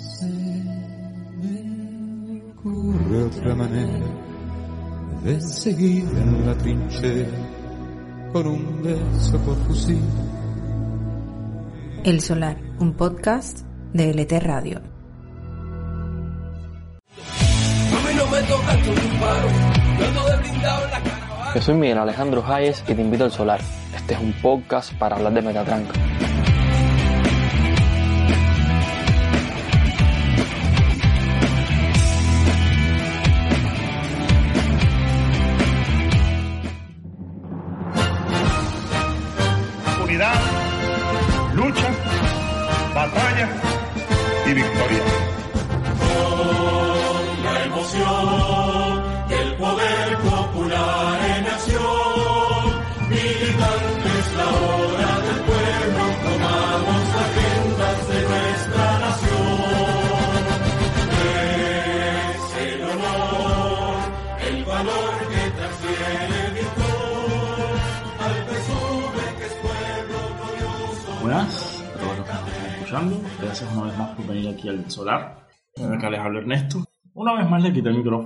Se me ocurre otra manera de seguir en la trinchera con un beso por fusil. El Solar, un podcast de LT Radio. A mí no me toca tu disparo, yo ando de blindado en la caravana. Yo soy Miguel Alejandro Hayes y te invito al Solar. Este es un podcast para hablar de Metatranca.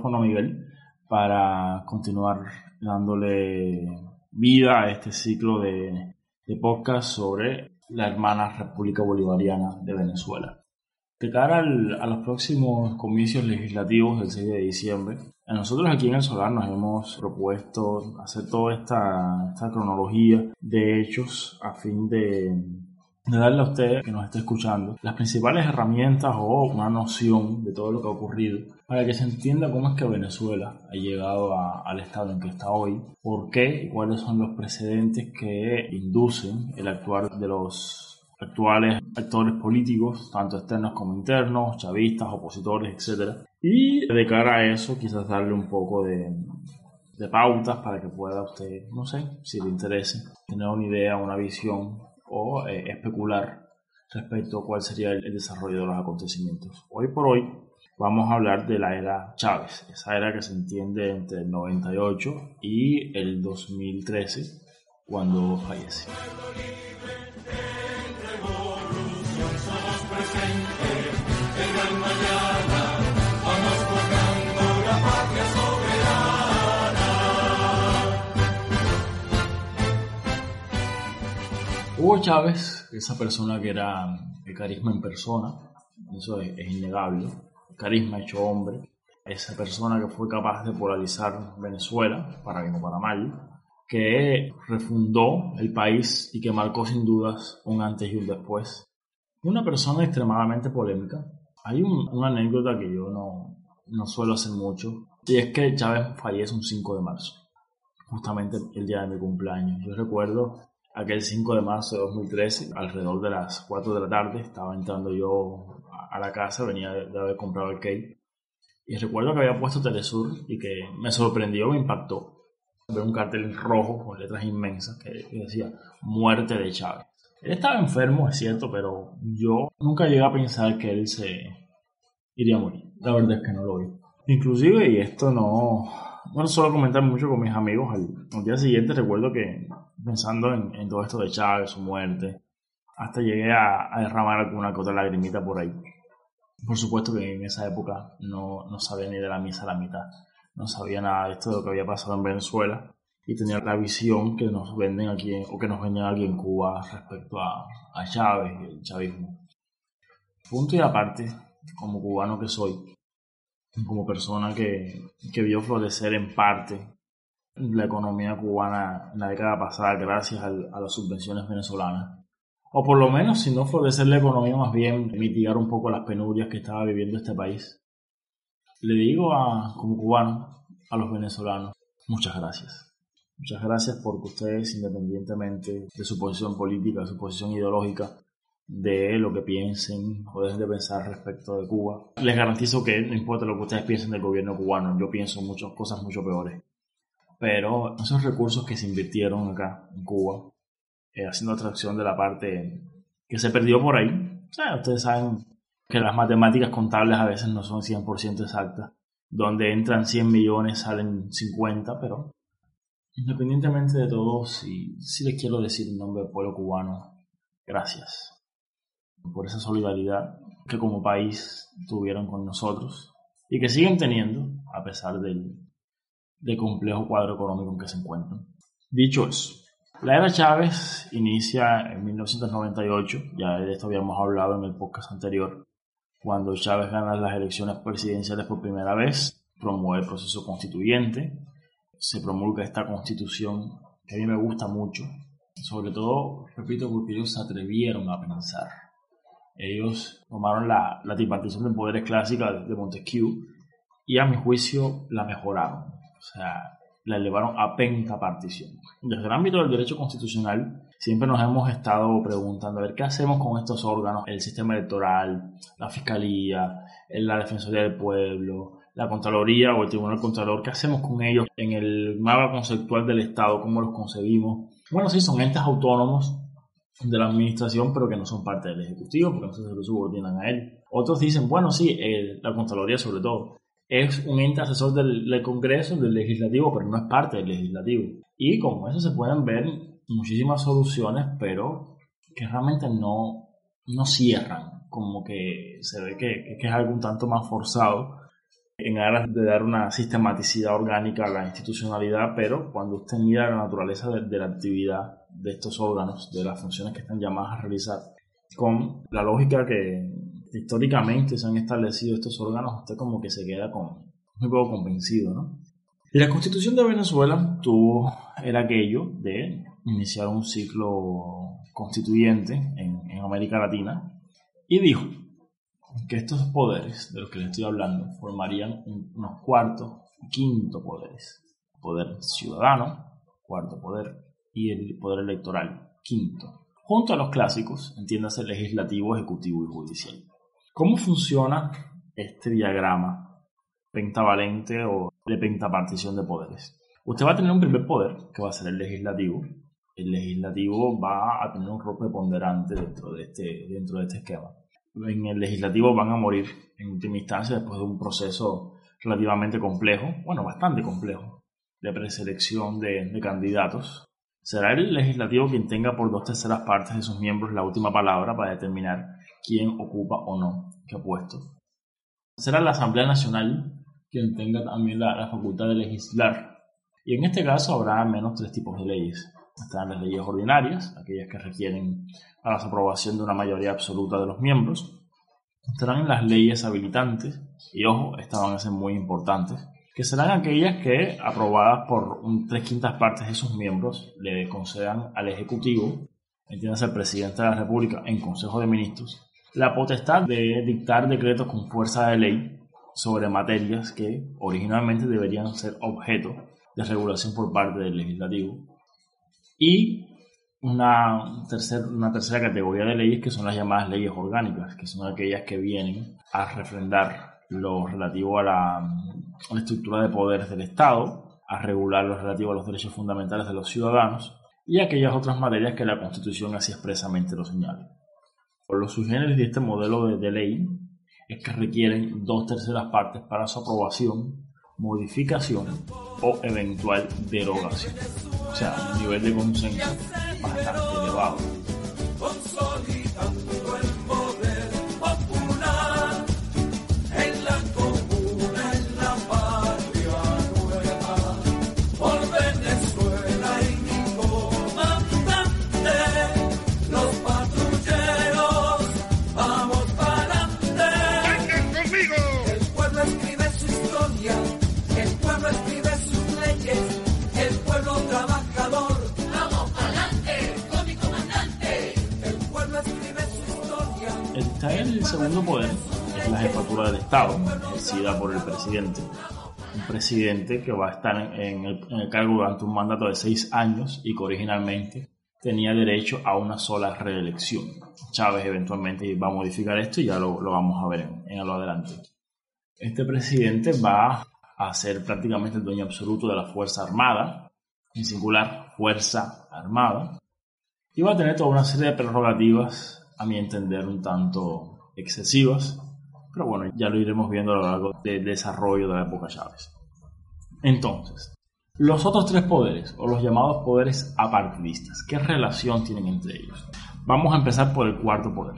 Micrófono Miguel para continuar dándole vida a este ciclo de, de podcast sobre la hermana República Bolivariana de Venezuela. De cara al- a los próximos comicios legislativos del 6 de diciembre, a nosotros aquí en el Solar nos hemos propuesto hacer toda esta, esta cronología de hechos a fin de, de darle a usted que nos esté escuchando las principales herramientas o una noción de todo lo que ha ocurrido para que se entienda cómo es que Venezuela ha llegado a- al estado en que está hoy, por qué y cuáles son los precedentes que inducen el actuar de los actuales actores políticos, tanto externos como internos, chavistas, opositores, etc. Y de cara a eso, quizás darle un poco de, de pautas para que pueda usted, no sé, si le interese, tener una idea, una visión o eh, especular respecto a cuál sería el, desarrollo de los acontecimientos. Hoy por hoy vamos a hablar de la era Chávez, esa era que se entiende entre el 98 y el 2013, cuando fallece. Hugo Chávez, esa persona que era de carisma en persona, eso es, es innegable, carisma hecho hombre, esa persona que fue capaz de polarizar Venezuela, para bien o para mal, que refundó el país y que marcó sin dudas un antes y un después. Una persona extremadamente polémica. Hay un- una anécdota que yo no, no suelo hacer mucho, y es que Chávez fallece un 5 de marzo, justamente el día de mi cumpleaños. Yo recuerdo aquel 5 de marzo de 2013, alrededor de las 4 de la tarde, estaba entrando yo a- la casa, venía de, haber comprado el cake, y recuerdo que había puesto Telesur y que me sorprendió, me impactó ver un cartel rojo con letras inmensas que decía muerte de Chávez. Él estaba enfermo, es cierto, pero yo nunca llegué a pensar que él se iría a morir. La verdad es que no lo vi. Inclusive, y esto no, no lo suelo comentar mucho con mis amigos, al, al día siguiente recuerdo que pensando en, en todo esto de Chávez, su muerte, hasta llegué a, a derramar alguna que otra lagrimita por ahí. Por supuesto que en esa época no, no sabía ni de la misa a la mitad, no sabía nada de esto de lo que había pasado en Venezuela y tenía la visión que nos venden aquí o que nos venden aquí en Cuba respecto a, a Chávez y el chavismo. Punto y aparte, como cubano que soy, como persona que, que vio florecer en parte la economía cubana en la década pasada gracias al- a las subvenciones venezolanas. O por lo menos, si no florecer la economía, más bien mitigar un poco las penurias que estaba viviendo este país. Le digo a, como cubano a los venezolanos, muchas gracias. Muchas gracias porque ustedes, independientemente de su posición política, su posición ideológica, de lo que piensen o dejen de pensar respecto de Cuba, les garantizo que no importa lo que ustedes piensen del gobierno cubano, yo pienso muchas cosas mucho peores. Pero esos recursos que se invirtieron acá en Cuba, eh, haciendo atracción de la parte que se perdió por ahí, ustedes saben que las matemáticas contables a veces no son 100% exactas. Donde entran 100 millones salen 50, pero independientemente de todo, sí, sí les quiero decir en nombre del pueblo cubano, gracias por esa solidaridad que como país tuvieron con nosotros y que siguen teniendo a pesar del, del complejo cuadro económico en que se encuentran. Dicho eso, la era Chávez inicia en 1998, ya de esto habíamos hablado en el podcast anterior, cuando Chávez gana las elecciones presidenciales por primera vez, promueve el proceso constituyente, se promulga esta constitución que a mí me gusta mucho, sobre todo, repito, porque ellos se atrevieron a pensar. Ellos tomaron la, la tripartición de poderes clásica de Montesquieu y a mi juicio la mejoraron. O sea, la elevaron a pentapartición. Desde el ámbito del derecho constitucional, siempre nos hemos estado preguntando, a ver, ¿qué hacemos con estos órganos? El sistema electoral, la fiscalía, la defensoría del pueblo, la Contraloría o el Tribunal Contralor, ¿qué hacemos con ellos en el mapa conceptual del Estado? ¿Cómo los concebimos? Bueno, sí, son entes autónomos de la administración, pero que no son parte del Ejecutivo, porque no se subordinan a él. Otros dicen, bueno, sí, la Contraloría sobre todo, es un ente asesor del, Congreso, del Legislativo, pero no es parte del Legislativo. Y con eso se pueden ver muchísimas soluciones, pero que realmente no, no cierran, como que se ve que, que es algo un tanto más forzado en aras de dar una sistematicidad orgánica a la institucionalidad, pero cuando usted mira la naturaleza de, la actividad de estos órganos, de las funciones que están llamadas a realizar, con la lógica que históricamente se han establecido estos órganos, usted como que se queda muy poco convencido, ¿no? La constitución de Venezuela tuvo, era aquello de iniciar un ciclo constituyente en, América Latina y dijo, que estos poderes de los que les estoy hablando formarían unos cuartos quinto poderes. Poder ciudadano, cuarto poder, y el poder electoral, quinto. Junto a los clásicos, entiéndase legislativo, ejecutivo y judicial. ¿Cómo funciona este diagrama pentavalente o de pentapartición de poderes? Usted va a tener un primer poder, que va a ser el legislativo. El legislativo va a tener un rol preponderante dentro de este, dentro de este esquema en el legislativo van a morir en última instancia después de un proceso relativamente complejo, bueno, bastante complejo, de preselección de, de candidatos. Será el legislativo quien tenga por dos terceras partes de sus miembros la última palabra para determinar quién ocupa o no qué puesto. Será la Asamblea Nacional quien tenga también la, facultad de legislar. Y en este caso habrá menos tres tipos de leyes. Están las leyes ordinarias, aquellas que requieren a la aprobación de una mayoría absoluta de los miembros. Estarán las leyes habilitantes, y ojo, estas van a ser muy importantes, que serán aquellas que, aprobadas por tres quintas partes de sus miembros, le concedan al Ejecutivo, entiéndase al presidente de la República en Consejo de Ministros, la potestad de dictar decretos con fuerza de ley sobre materias que originalmente deberían ser objeto de regulación por parte del legislativo. Y una, una tercera categoría de leyes que son las llamadas leyes orgánicas, que son aquellas que vienen a refrendar lo relativo a la, estructura de poderes del Estado, a regular lo relativo a los derechos fundamentales de los ciudadanos y aquellas otras materias que la Constitución así expresamente lo señala. Por los subgéneros de este modelo de, de ley es que requieren dos terceras partes para su aprobación, modificación o eventual derogación. O sea, un nivel de consenso bastante elevado. El segundo poder es la jefatura del Estado, ejercida por el presidente. Un presidente que va a estar en el, cargo durante un mandato de seis años y que originalmente tenía derecho a una sola reelección. Chávez eventualmente va a modificar esto y ya lo, vamos a ver en, en lo adelante. Este presidente va a ser prácticamente el dueño absoluto de la Fuerza Armada, en singular Fuerza Armada, y va a tener toda una serie de prerrogativas a mi entender, un tanto excesivas, pero bueno, ya lo iremos viendo a lo largo del desarrollo de la época Chávez. Entonces, los otros tres poderes, o los llamados poderes apartidistas, ¿qué relación tienen entre ellos? Vamos a empezar por el cuarto poder,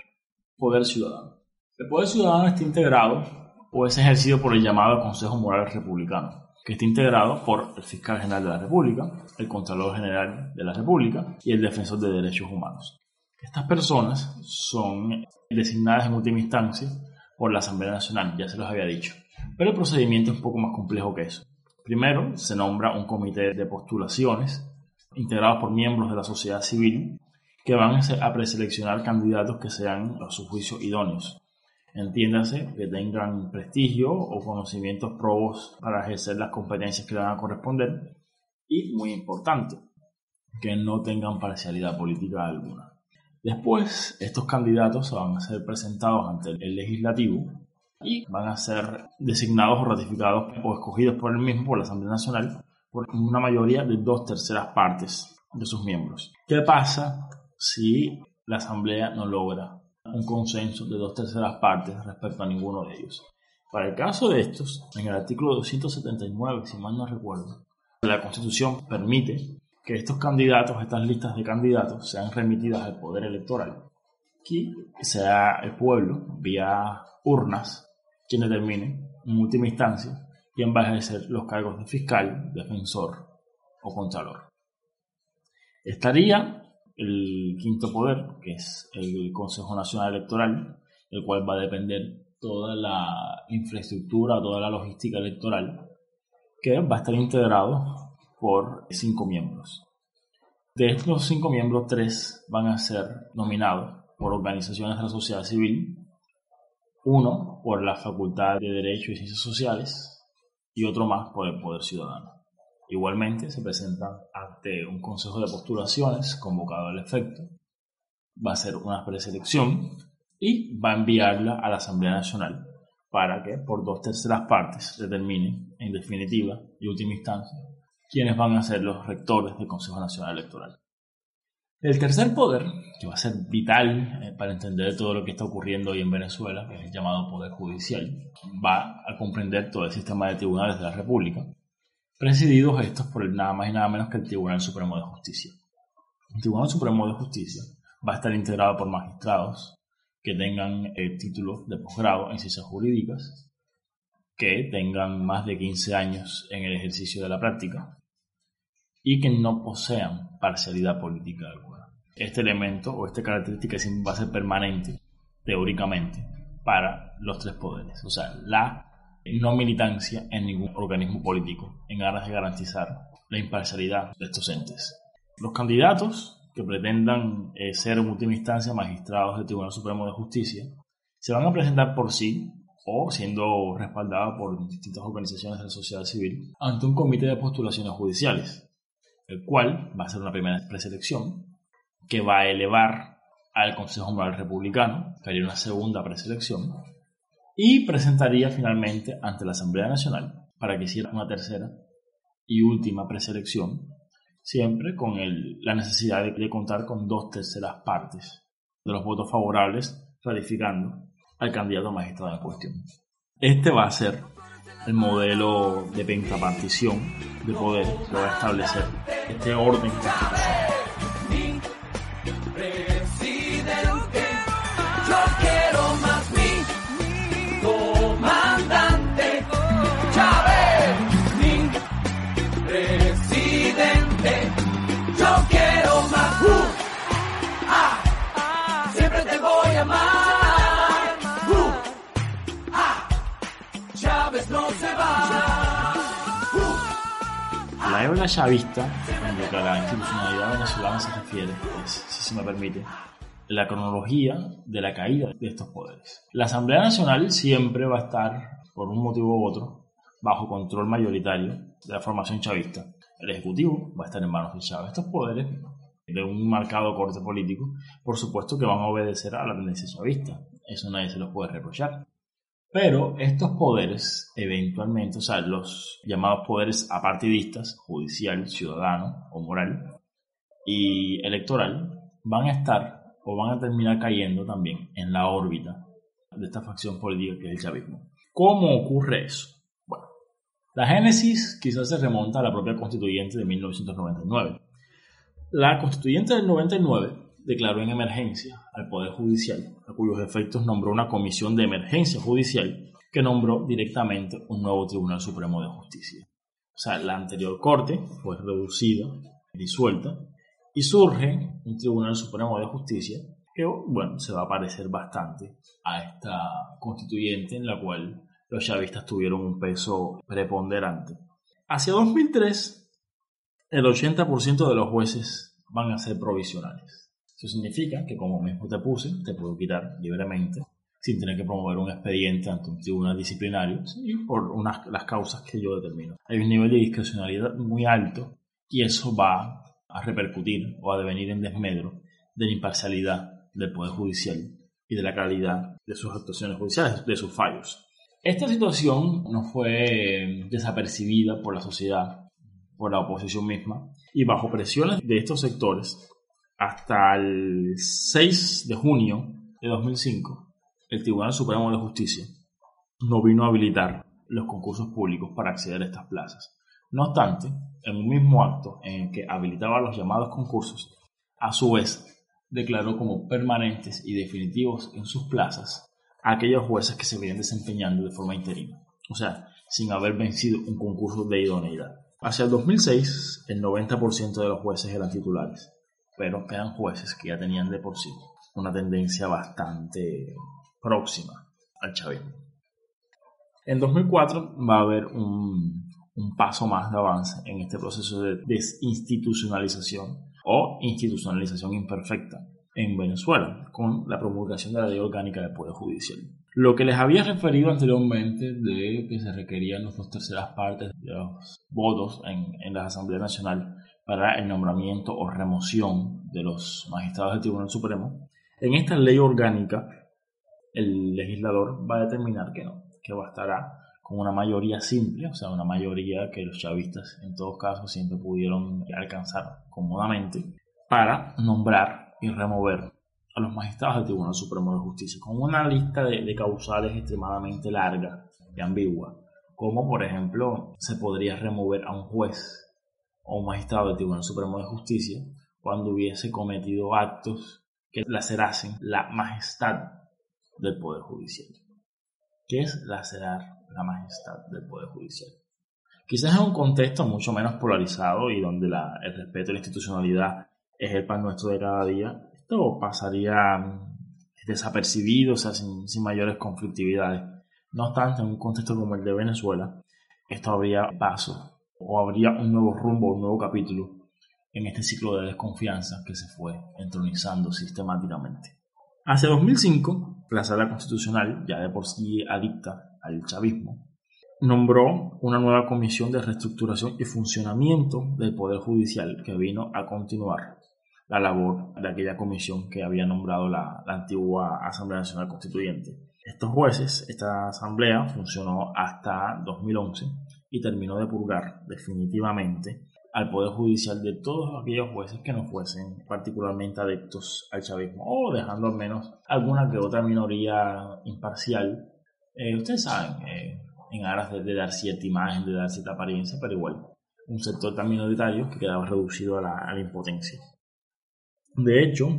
poder ciudadano. El poder ciudadano está integrado o es ejercido por el llamado Consejo Moral Republicano, que está integrado por el Fiscal General de la República, el Contralor General de la República y el Defensor de Derechos Humanos. Estas personas son designadas en última instancia por la Asamblea Nacional, ya se los había dicho. Pero el procedimiento es un poco más complejo que eso. Primero, se nombra un comité de postulaciones integrado por miembros de la sociedad civil que van a preseleccionar candidatos que sean a su juicio idóneos. Entiéndase que tengan prestigio o conocimientos probos para ejercer las competencias que le van a corresponder y, muy importante, que no tengan parcialidad política alguna. Después, estos candidatos van a ser presentados ante el legislativo y van a ser designados o ratificados o escogidos por el mismo, por la Asamblea Nacional, por una mayoría de dos terceras partes de sus miembros. ¿Qué pasa si la Asamblea no logra un consenso de dos terceras partes respecto a ninguno de ellos? Para el caso de estos, en el artículo 279, si mal no recuerdo, la Constitución permite que estos candidatos, estas listas de candidatos, sean remitidas al Poder Electoral y sea el pueblo, vía urnas, quien determine, en última instancia, quién va a ejercer los cargos de fiscal, defensor o contralor. Estaría el quinto poder, que es el Consejo Nacional Electoral, el cual va a depender toda la infraestructura, toda la logística electoral, que va a estar integrado por cinco miembros. De estos cinco miembros, tres van a ser nominados por organizaciones de la sociedad civil, uno por la Facultad de Derecho y Ciencias Sociales y otro más por el Poder Ciudadano. Igualmente se presentan ante un consejo de postulaciones convocado al efecto, va a ser una preselección y va a enviarla a la Asamblea Nacional para que por dos terceras partes determine en definitiva y última instancia quienes van a ser los rectores del Consejo Nacional Electoral. El tercer poder, que va a ser vital eh, para entender todo lo que está ocurriendo hoy en Venezuela, que es el llamado Poder Judicial, va a comprender todo el sistema de tribunales de la República, presididos estos por nada más y nada menos que el Tribunal Supremo de Justicia. El Tribunal Supremo de Justicia va a estar integrado por magistrados que tengan el título de posgrado en ciencias jurídicas, que tengan más de 15 años en el ejercicio de la práctica y que no posean parcialidad política alguna. Este elemento o esta característica va a ser permanente, teóricamente, para los tres poderes. O sea, la no militancia en ningún organismo político en aras de garantizar la imparcialidad de estos entes. Los candidatos que pretendan eh, ser en última instancia magistrados del Tribunal Supremo de Justicia se van a presentar por sí o siendo respaldada por distintas organizaciones de la sociedad civil ante un comité de postulaciones judiciales, el cual va a ser una primera preselección que va a elevar al Consejo Moral Republicano, que haría una segunda preselección, y presentaría finalmente ante la Asamblea Nacional para que hiciera una tercera y última preselección, siempre con la necesidad de contar con dos terceras partes de los votos favorables, ratificando al candidato magistrado en cuestión. Este va a ser el modelo de pentapartición de poder que va a establecer este orden constitucional. La época chavista, en la institucionalidad venezolana se refiere, es, si se me permite, la cronología de la caída de estos poderes. La Asamblea Nacional siempre va a estar, por un motivo u otro, bajo control mayoritario de la formación chavista. El Ejecutivo va a estar en manos de Chávez. Estos poderes, de un marcado corte político, por supuesto que van a obedecer a la tendencia chavista. Eso nadie se los puede reprochar. Pero estos poderes, eventualmente, o sea, los llamados poderes apartidistas, judicial, ciudadano o moral y electoral, van a estar o van a terminar cayendo también en la órbita de esta facción política que es el chavismo. ¿Cómo ocurre eso? Bueno, la génesis quizás se remonta a la propia constituyente de 1999. La constituyente del 99 declaró en emergencia al Poder Judicial, a cuyos efectos nombró una comisión de emergencia judicial que nombró directamente un nuevo Tribunal Supremo de Justicia. O sea, la anterior Corte fue reducida, disuelta, y surge un Tribunal Supremo de Justicia que, bueno, se va a parecer bastante a esta constituyente en la cual los chavistas tuvieron un peso preponderante. Hacia 2003, el 80% de los jueces van a ser provisionales. Eso significa que, como mismo te puse, te puedo quitar libremente sin tener que promover un expediente ante un tribunal disciplinario y por unas, las causas que yo determino. Hay un nivel de discrecionalidad muy alto y eso va a repercutir o a devenir en desmedro de la imparcialidad del Poder Judicial y de la calidad de sus actuaciones judiciales, de sus fallos. Esta situación no fue desapercibida por la sociedad, por la oposición misma, y bajo presiones de estos sectores, hasta el 6 de junio de 2005, el Tribunal Supremo de Justicia no vino a habilitar los concursos públicos para acceder a estas plazas. No obstante, en un mismo acto en el que habilitaba los llamados concursos, a su vez declaró como permanentes y definitivos en sus plazas a aquellos jueces que se venían desempeñando de forma interina, o sea, sin haber vencido un concurso de idoneidad. Hacia el 2006, el 90% de los jueces eran titulares, pero eran jueces que ya tenían de por sí una tendencia bastante próxima al chavismo. En 2004 va a haber un, un paso más de avance en este proceso de desinstitucionalización o institucionalización imperfecta en Venezuela con la promulgación de la ley orgánica del Poder Judicial. Lo que les había referido anteriormente de que se requerían las dos terceras partes de los votos en, en la Asamblea Nacional para el nombramiento o remoción de los magistrados del Tribunal Supremo, en esta ley orgánica el legislador va a determinar que no, que bastará con una mayoría simple, o sea, una mayoría que los chavistas en todos casos siempre pudieron alcanzar cómodamente para nombrar y remover a los magistrados del Tribunal Supremo de Justicia, con una lista de, de causales extremadamente larga y ambigua, como por ejemplo se podría remover a un juez o un magistrado del Tribunal Supremo de Justicia cuando hubiese cometido actos que lacerasen la majestad del Poder Judicial. ¿Qué es lacerar la majestad del Poder Judicial. Quizás en un contexto mucho menos polarizado y donde el respeto a la institucionalidad es el pan nuestro de cada día, esto pasaría mm, desapercibido, o sea, sin, sin mayores conflictividades. No obstante, en un contexto como el de Venezuela, esto habría paso o habría un nuevo rumbo, un nuevo capítulo en este ciclo de desconfianza que se fue entronizando sistemáticamente. Hacia 2005, la Sala Constitucional, ya de por sí adicta al chavismo, nombró una nueva comisión de reestructuración y funcionamiento del Poder Judicial que vino a continuar la labor de aquella comisión que había nombrado la, antigua Asamblea Nacional Constituyente. Estos jueces, esta asamblea funcionó hasta 2011 y terminó de purgar definitivamente al Poder Judicial de todos aquellos jueces que no fuesen particularmente adeptos al chavismo o dejando al menos alguna que otra minoría imparcial eh, ustedes saben, eh, en aras de, dar cierta imagen, de dar cierta apariencia, pero igual, un sector tan minoritario que quedaba reducido a la, impotencia. De hecho,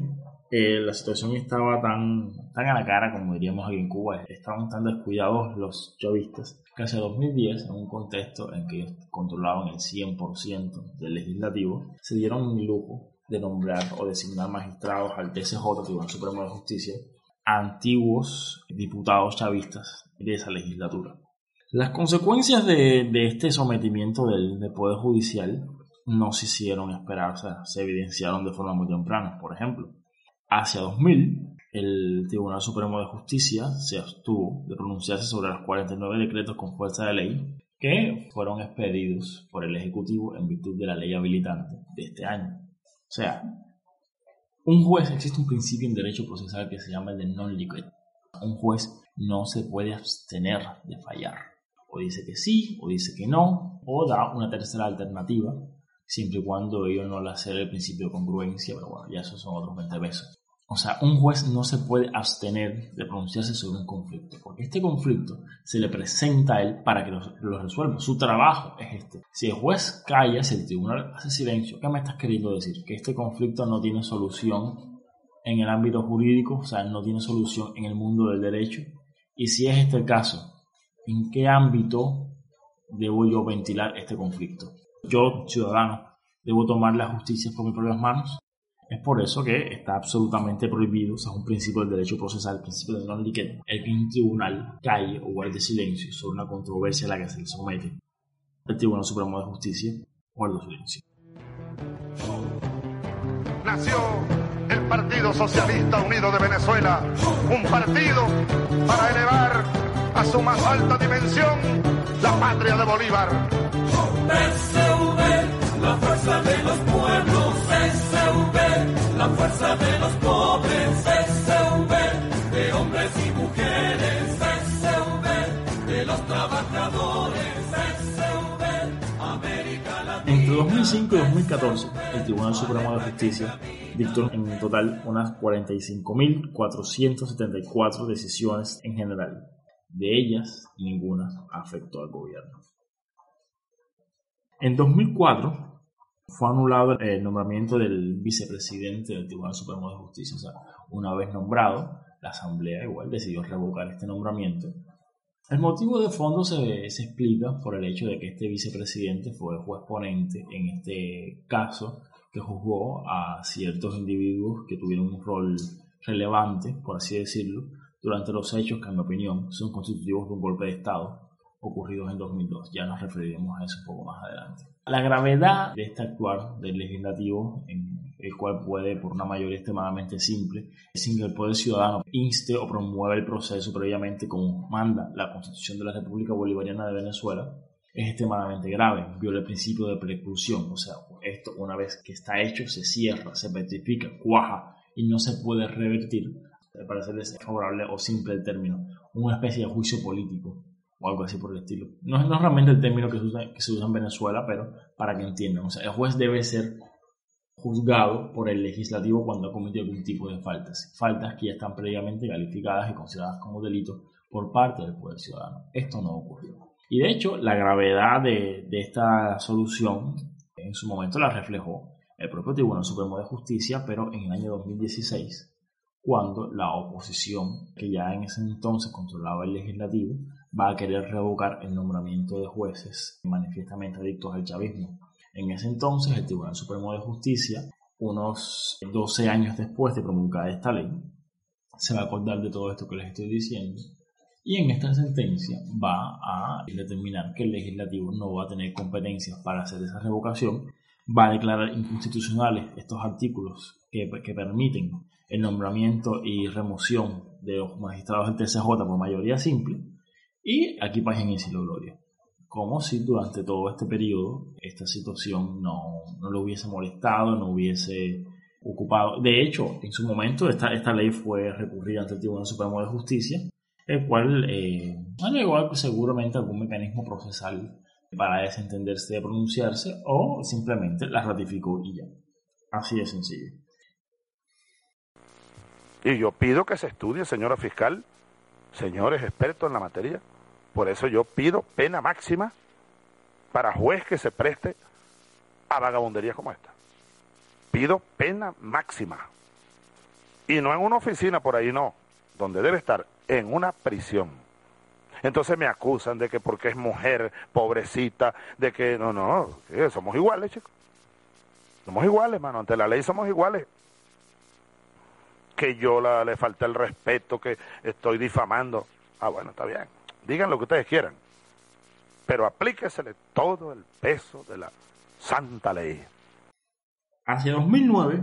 eh, la situación estaba tan, tan a la cara, como diríamos aquí en Cuba, estaban tan descuidados los chavistas, que hacia 2010, en un contexto en que ellos controlaban el 100% del legislativo, se dieron el lujo de nombrar o designar magistrados al TCJ, Tribunal Supremo de Justicia, antiguos diputados chavistas de esa legislatura. Las consecuencias de, este sometimiento del, Poder Judicial no se hicieron esperar, o sea, se evidenciaron de forma muy temprana. Por ejemplo, hacia 2000, el Tribunal Supremo de Justicia se abstuvo de pronunciarse sobre los 49 decretos con fuerza de ley que fueron expedidos por el Ejecutivo en virtud de la ley habilitante de este año. O sea, un juez, existe un principio en derecho procesal que se llama el de non liquid. Un juez no se puede abstener de fallar. O dice que sí, o dice que no, o da una tercera alternativa, siempre y cuando ello no le hace el principio de congruencia, pero bueno, ya esos son otros 20 pesos. O sea, un juez no se puede abstener de pronunciarse sobre un conflicto, porque este conflicto se le presenta a él para que lo, resuelva. Su trabajo es este. Si el juez calla, si el tribunal hace silencio, ¿qué me estás queriendo decir? Que este conflicto no tiene solución en el ámbito jurídico, o sea, no tiene solución en el mundo del derecho. Y si es este el caso, ¿en qué ámbito debo yo ventilar este conflicto? Yo, ciudadano, debo tomar la justicia por mis propias manos. Es por eso que está absolutamente prohibido, o sea, un principio del derecho procesal, el principio de non liquid, el que un tribunal calle o guarde silencio sobre una controversia a la que se le somete el Tribunal Supremo de Justicia, guarda silencio. Nació el Partido Socialista Unido de Venezuela, un partido para elevar a su más alta dimensión la patria de Bolívar. PSV, la fuerza de los pueblos, PSV, fuerza de los pobres, PSV, de hombres y mujeres, PSV, de los trabajadores, PSV, América Latina. Entre 2005 y 2014, el Tribunal Supremo de Justicia dictó en total unas 45.474 decisiones en general. De ellas, ninguna afectó al gobierno. En 2004 fue anulado el nombramiento del vicepresidente del Tribunal Supremo de Justicia. O sea, una vez nombrado, la Asamblea igual decidió revocar este nombramiento. El motivo de fondo se, explica por el hecho de que este vicepresidente fue juez ponente en este caso que juzgó a ciertos individuos que tuvieron un rol relevante, por así decirlo, durante los hechos que, en mi opinión, son constitutivos de un golpe de Estado ocurridos en 2002. Ya nos referiremos a eso un poco más adelante. La gravedad de este actuar del legislativo, en el cual puede, por una mayoría extremadamente simple, sin que el poder ciudadano inste o promueva el proceso previamente como manda la Constitución de la República Bolivariana de Venezuela, es extremadamente grave, viola el principio de preclusión, o sea, esto una vez que está hecho se cierra, se petrifica, cuaja y no se puede revertir, me parece desfavorable o simple el término, una especie de juicio político o algo así por el estilo. No, no es realmente el término que se, usa, en Venezuela, pero para que entiendan, o sea, el juez debe ser juzgado por el legislativo cuando ha cometido algún tipo de faltas, faltas que ya están previamente calificadas y consideradas como delitos por parte del poder ciudadano. Esto no ocurrió. Y de hecho, la gravedad de, de esta solución en su momento la reflejó el propio Tribunal Supremo de Justicia, pero en el año 2016, cuando la oposición, que ya en ese entonces controlaba el legislativo, va a querer revocar el nombramiento de jueces manifiestamente adictos al chavismo. En ese entonces, el Tribunal Supremo de Justicia, unos 12 años después de promulgar esta ley, se va a acordar de todo esto que les estoy diciendo y en esta sentencia va a determinar que el legislativo no va a tener competencias para hacer esa revocación, va a declarar inconstitucionales estos artículos que, que permiten el nombramiento y remoción de los magistrados del TCJ por mayoría simple y aquí pasen y lo gloria. Como si durante todo este periodo esta situación no, no lo hubiese molestado, no hubiese ocupado. De hecho, en su momento esta, esta ley fue recurrida ante el Tribunal Supremo de Justicia el cual eh, alegó seguramente algún mecanismo procesal para desentenderse de pronunciarse o simplemente la ratificó y ya. Así de sencillo. Y yo pido que se estudie, señora fiscal, señores expertos en la materia. Por eso yo pido pena máxima para juez que se preste a vagabunderías como esta. Pido pena máxima. Y no en una oficina por ahí, no. Donde debe estar en una prisión. Entonces me acusan de que porque es mujer, pobrecita, de que no, no, somos iguales, chicos. Somos iguales, mano, ante la ley somos iguales. Que yo la, le falta el respeto, que estoy difamando. Ah, bueno, está bien. Digan lo que ustedes quieran. Pero aplíquesele todo el peso de la santa ley. Hacia 2009,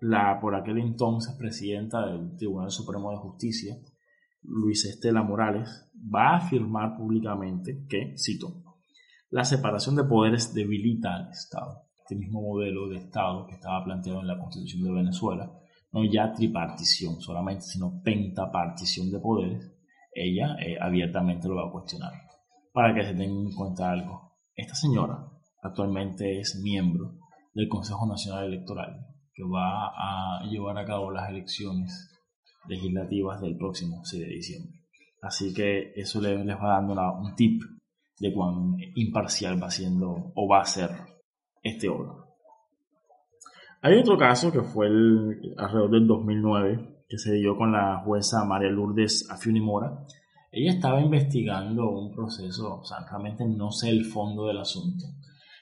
la por aquel entonces presidenta del Tribunal Supremo de Justicia, Luis Estela Morales, va a afirmar públicamente que, cito, la separación de poderes debilita al Estado. Este mismo modelo de Estado que estaba planteado en la Constitución de Venezuela, no ya tripartición solamente, sino pentapartición de poderes, ella eh, abiertamente lo va a cuestionar. Para que se tenga en cuenta algo, esta señora actualmente es miembro del Consejo Nacional Electoral, que va a llevar a cabo las elecciones legislativas del próximo 6 de diciembre. Así que eso les, va dando un tip de cuán imparcial va siendo o va a ser este órgano. Hay otro caso que fue el, alrededor del 2009, que se dio con la jueza María Lourdes Afiuni Mora. Ella estaba investigando un proceso, o sea, realmente no sé el fondo del asunto.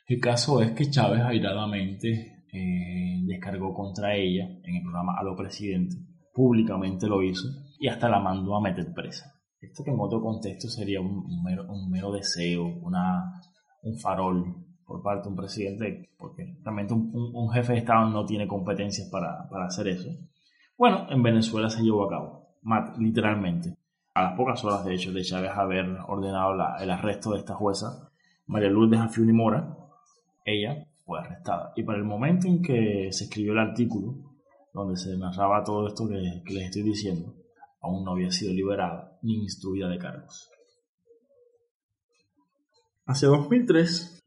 El caso es que Chávez airadamente eh, descargó contra ella en el programa A lo Presidente, públicamente lo hizo, y hasta la mandó a meter presa. Esto que en otro contexto sería un, un mero, un mero deseo, una, un farol por parte de un presidente, porque realmente un, un, jefe de Estado no tiene competencias para, para, hacer eso. Bueno, en Venezuela se llevó a cabo, literalmente. A las pocas horas, de hecho, de Chávez haber ordenado el arresto de esta jueza, María Lourdes Afiuni Mora, ella fue arrestada. Y para el momento en que se escribió el artículo, donde se narraba todo esto que, que les estoy diciendo, aún no había sido liberada ni instruida de cargos. Hacia 2003,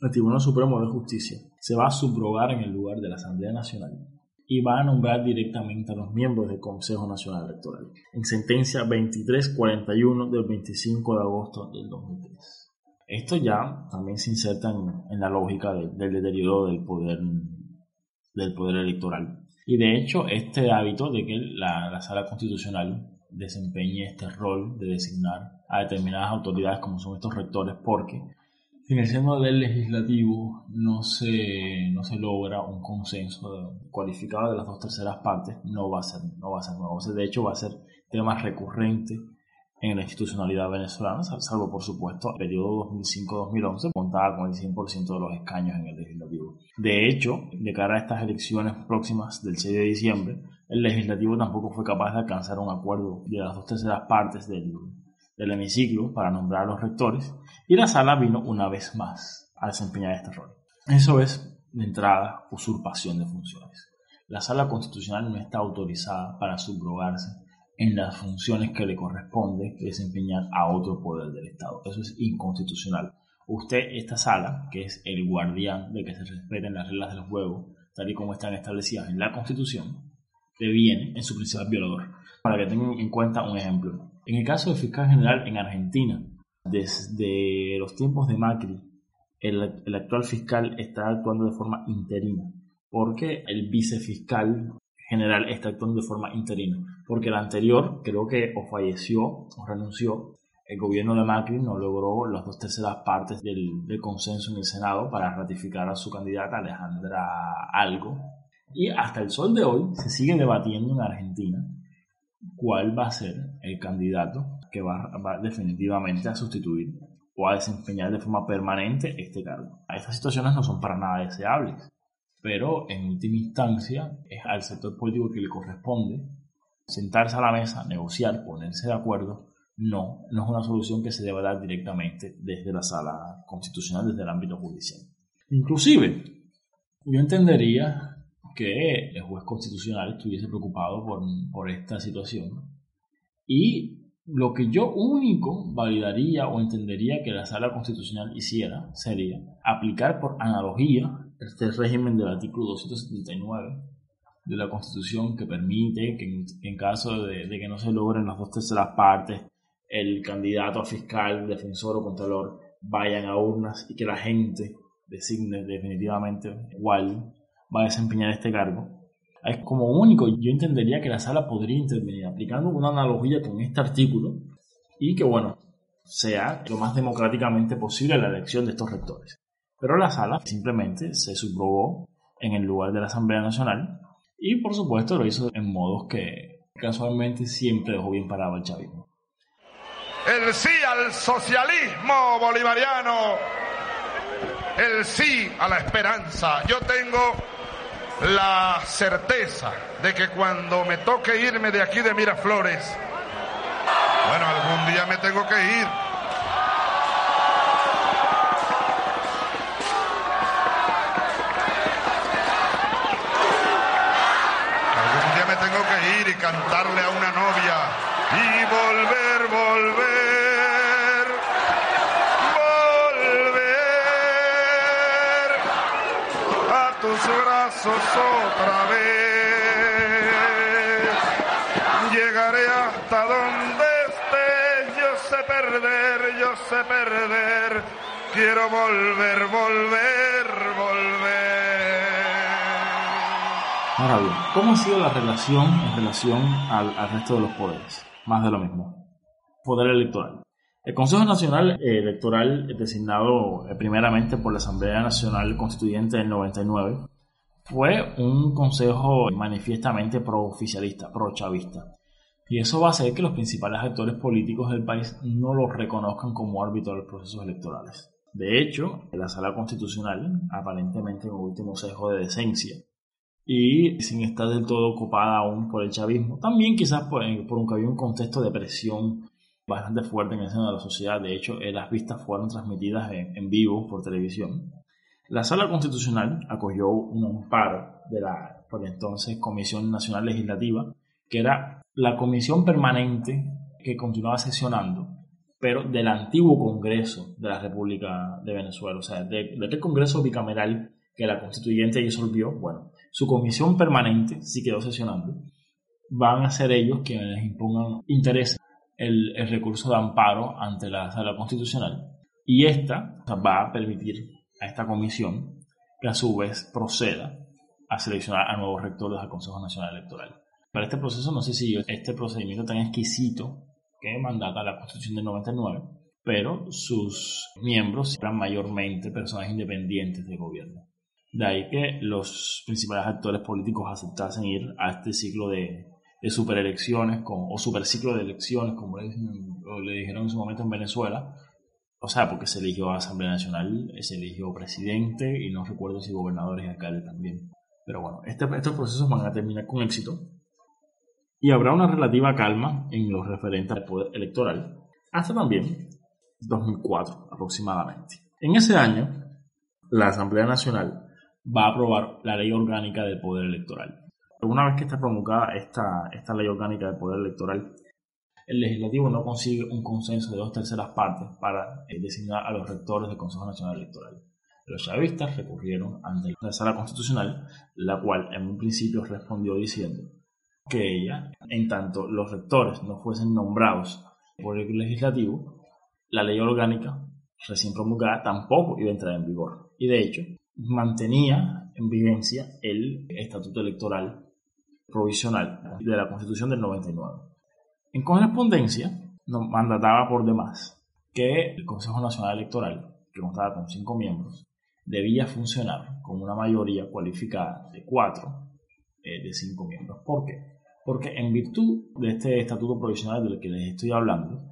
el Tribunal Supremo de Justicia se va a subrogar en el lugar de la Asamblea Nacional y va a nombrar directamente a los miembros del Consejo Nacional Electoral, en sentencia 2341 del 25 de agosto del 2003. Esto ya también se inserta en, la lógica de, del deterioro del poder, del poder electoral. Y de hecho, este hábito de que la, la Sala Constitucional desempeñe este rol de designar a determinadas autoridades como son estos rectores, porque en el seno del legislativo no se, no se logra un consenso cualificado de las dos terceras partes, no va a ser, no va a ser nuevo. De hecho, va a ser tema recurrente en la institucionalidad venezolana, salvo por supuesto el periodo 2005-2011, contaba con el 100% de los escaños en el legislativo. De hecho, de cara a estas elecciones próximas del 6 de diciembre, el legislativo tampoco fue capaz de alcanzar un acuerdo de las dos terceras partes del, del hemiciclo para nombrar a los rectores y la sala vino una vez más a desempeñar este rol. Eso es, de entrada, usurpación de funciones. La sala constitucional no está autorizada para subrogarse en las funciones que le corresponde desempeñar a otro poder del Estado. Eso es inconstitucional. Usted, esta sala, que es el guardián de que se respeten las reglas del juego, tal y como están establecidas en la Constitución, deviene en su principal violador. Para que tengan en cuenta un ejemplo. En el caso del fiscal general en Argentina, desde los tiempos de Macri, el, el actual fiscal está actuando de forma interina, porque el vicefiscal general está actuando de forma interina, porque el anterior creo que o falleció o renunció. El gobierno de Macri no logró las dos terceras partes del, del consenso en el Senado para ratificar a su candidata Alejandra Algo. Y hasta el sol de hoy se sigue debatiendo en Argentina cuál va a ser el candidato que va, va, definitivamente a sustituir o a desempeñar de forma permanente este cargo. Estas situaciones no son para nada deseables, pero en última instancia es al sector político que le corresponde sentarse a la mesa, negociar, ponerse de acuerdo. No, no es una solución que se deba dar directamente desde la sala constitucional, desde el ámbito judicial. Inclusive, yo entendería que el juez constitucional estuviese preocupado por, por esta situación. Y lo que yo único validaría o entendería que la sala constitucional hiciera sería aplicar por analogía este régimen del artículo 279 de la Constitución que permite que en, caso de, de, que no se logren las dos terceras partes, el candidato a fiscal, defensor o contralor vayan a urnas y que la gente designe definitivamente cuál va a desempeñar este cargo. Es como único, yo entendería que la sala podría intervenir aplicando una analogía con este artículo y que, bueno, sea lo más democráticamente posible la elección de estos rectores. Pero la sala simplemente se subrogó en el lugar de la Asamblea Nacional y, por supuesto, lo hizo en modos que casualmente siempre dejó bien parado el chavismo. El sí al socialismo bolivariano, el sí a la esperanza. Yo tengo la certeza de que cuando me toque irme de aquí de Miraflores, bueno, algún día me tengo que ir. Algún día me tengo que ir y cantarle a una novia y volver, volver, a tus brazos otra vez. Llegaré hasta donde estés, yo sé perder, yo sé perder. Quiero volver, volver, volver. Ahora bien, ¿cómo ha sido la relación en relación al, al resto de los poderes? Más de lo mismo. Poder electoral. El Consejo Nacional Electoral, designado eh, primeramente por la Asamblea Nacional Constituyente del 99, fue un consejo manifiestamente pro-oficialista, pro-chavista. Y eso va a hacer que los principales actores políticos del país no los reconozcan como árbitros de los procesos electorales. De hecho, la Sala Constitucional, aparentemente en un último sesgo de decencia, y sin estar del todo ocupada aún por el chavismo, también quizás por, por un, había un contexto de presión bastante fuerte en el seno de la sociedad. De hecho, eh, las vistas fueron transmitidas en, vivo por televisión. La Sala Constitucional acogió un amparo de la por entonces Comisión Nacional Legislativa, que era la comisión permanente que continuaba sesionando, pero del antiguo Congreso de la República de Venezuela, o sea, de, aquel Congreso bicameral que la constituyente disolvió, bueno, su comisión permanente sí quedó sesionando. Van a ser ellos quienes impongan intereses el, recurso de amparo ante la sala constitucional y esta va a permitir a esta comisión que a su vez proceda a seleccionar a nuevos rectores del Consejo Nacional Electoral. Para este proceso no sé si este procedimiento tan exquisito que mandata la Constitución del 99, pero sus miembros eran mayormente personas independientes del gobierno. De ahí que los principales actores políticos aceptasen ir a este ciclo de, de superelecciones o superciclo de elecciones, como le, dijeron en su momento en Venezuela. O sea, porque se eligió Asamblea Nacional, se eligió presidente y no recuerdo si gobernadores y alcaldes también. Pero bueno, este, estos procesos van a terminar con éxito y habrá una relativa calma en los referentes al poder electoral hasta también 2004 aproximadamente. En ese año, la Asamblea Nacional va a aprobar la ley orgánica del poder electoral. Una vez que está promulgada esta, esta ley orgánica del poder electoral, el legislativo no consigue un consenso de dos terceras partes para eh, designar a los rectores del Consejo Nacional Electoral. Los chavistas recurrieron ante la sala constitucional, la cual en un principio respondió diciendo que ella, en tanto los rectores no fuesen nombrados por el legislativo, la ley orgánica recién promulgada tampoco iba a entrar en vigor. Y de hecho, mantenía en vigencia el estatuto electoral provisional de la Constitución del 99. En correspondencia, nos mandataba por demás que el Consejo Nacional Electoral, que contaba con cinco miembros, debía funcionar con una mayoría cualificada de cuatro eh, de cinco miembros. ¿Por qué? Porque en virtud de este estatuto provisional del que les estoy hablando,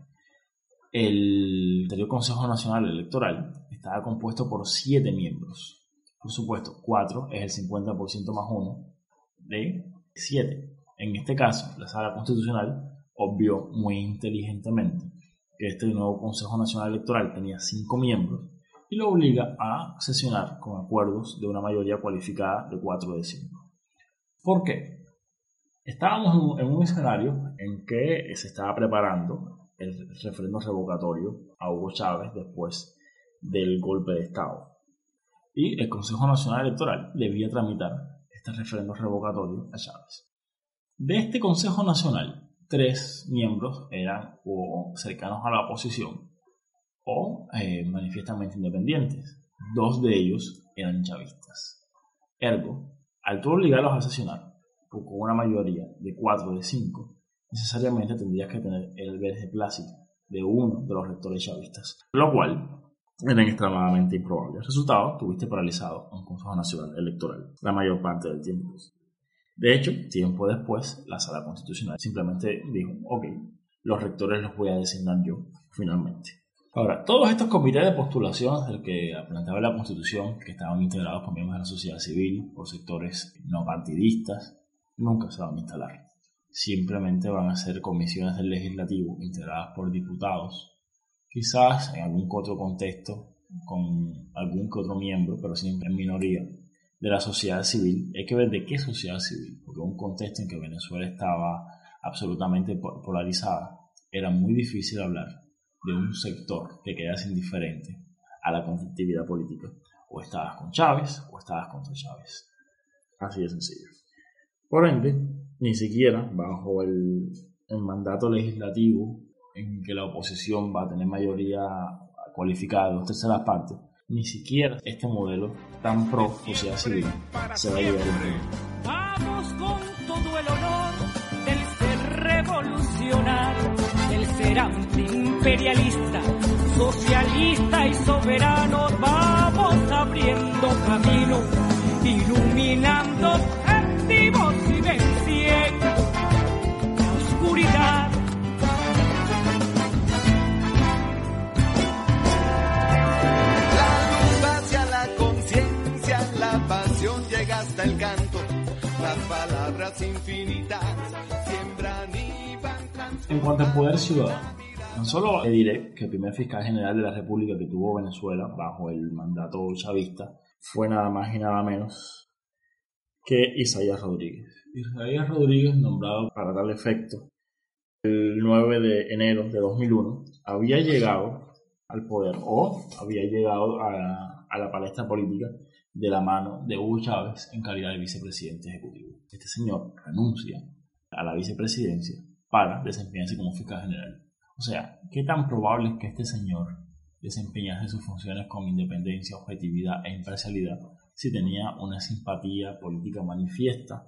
el anterior Consejo Nacional Electoral estaba compuesto por siete miembros. Por supuesto, cuatro es el 50% más uno de 7. En este caso, la Sala Constitucional obvió muy inteligentemente que este nuevo Consejo Nacional Electoral tenía 5 miembros y lo obliga a sesionar con acuerdos de una mayoría cualificada de 4 de 5. ¿Por qué? Estábamos en un escenario en que se estaba preparando el referendo revocatorio a Hugo Chávez después del golpe de Estado. Y el Consejo Nacional Electoral debía tramitar este referendo revocatorio a Chávez. De este Consejo Nacional, tres miembros eran o cercanos a la oposición o eh, manifiestamente independientes. Dos de ellos eran chavistas. Ergo, al tú obligarlos a sesionar con una mayoría de 4 de 5, necesariamente tendrías que tener el beneplácito de uno de los rectores chavistas, lo cual eran extremadamente improbables. Resultado, tuviste paralizado un Consejo Nacional Electoral la mayor parte del tiempo. De hecho, tiempo después, la Sala Constitucional simplemente dijo, ok, los rectores los voy a designar yo, finalmente. Ahora, todos estos comités de postulación del que planteaba la Constitución, que estaban integrados por miembros de la sociedad civil, por sectores no partidistas, nunca se van a instalar. Simplemente van a ser comisiones del legislativo integradas por diputados quizás en algún otro contexto con algún que otro miembro, pero siempre en minoría, de la sociedad civil. Hay que ver de qué sociedad civil, porque un contexto en que Venezuela estaba absolutamente polarizada, era muy difícil hablar de un sector que quedase indiferente a la conflictividad política. O estabas con Chávez o estabas contra Chávez. Así de sencillo. Por ende, ni siquiera bajo el, el mandato legislativo en que la oposición va a tener mayoría cualificada de dos terceras partes, ni siquiera este modelo tan pro sociedad civil se va a llevar en todo el honor del ser revolucionario, del ser antiimperialista, socialista y soberano. Vamos abriendo camino, iluminando activos y venciendo la oscuridad. El canto. Las palabras infinitas siembran y van. En cuanto al poder ciudadano, tan solo diré que el primer fiscal general de la República que tuvo Venezuela bajo el mandato chavista fue nada más y nada menos que Isaías Rodríguez. Isaías Rodríguez, nombrado para tal efecto el 9 de enero de 2001, había llegado al poder o había llegado a, a la palestra política de la mano de Hugo Chávez en calidad de vicepresidente ejecutivo. Este señor renuncia a la vicepresidencia para desempeñarse como fiscal general. O sea, ¿qué tan probable es que este señor desempeñase sus funciones con independencia, objetividad e imparcialidad si tenía una simpatía política manifiesta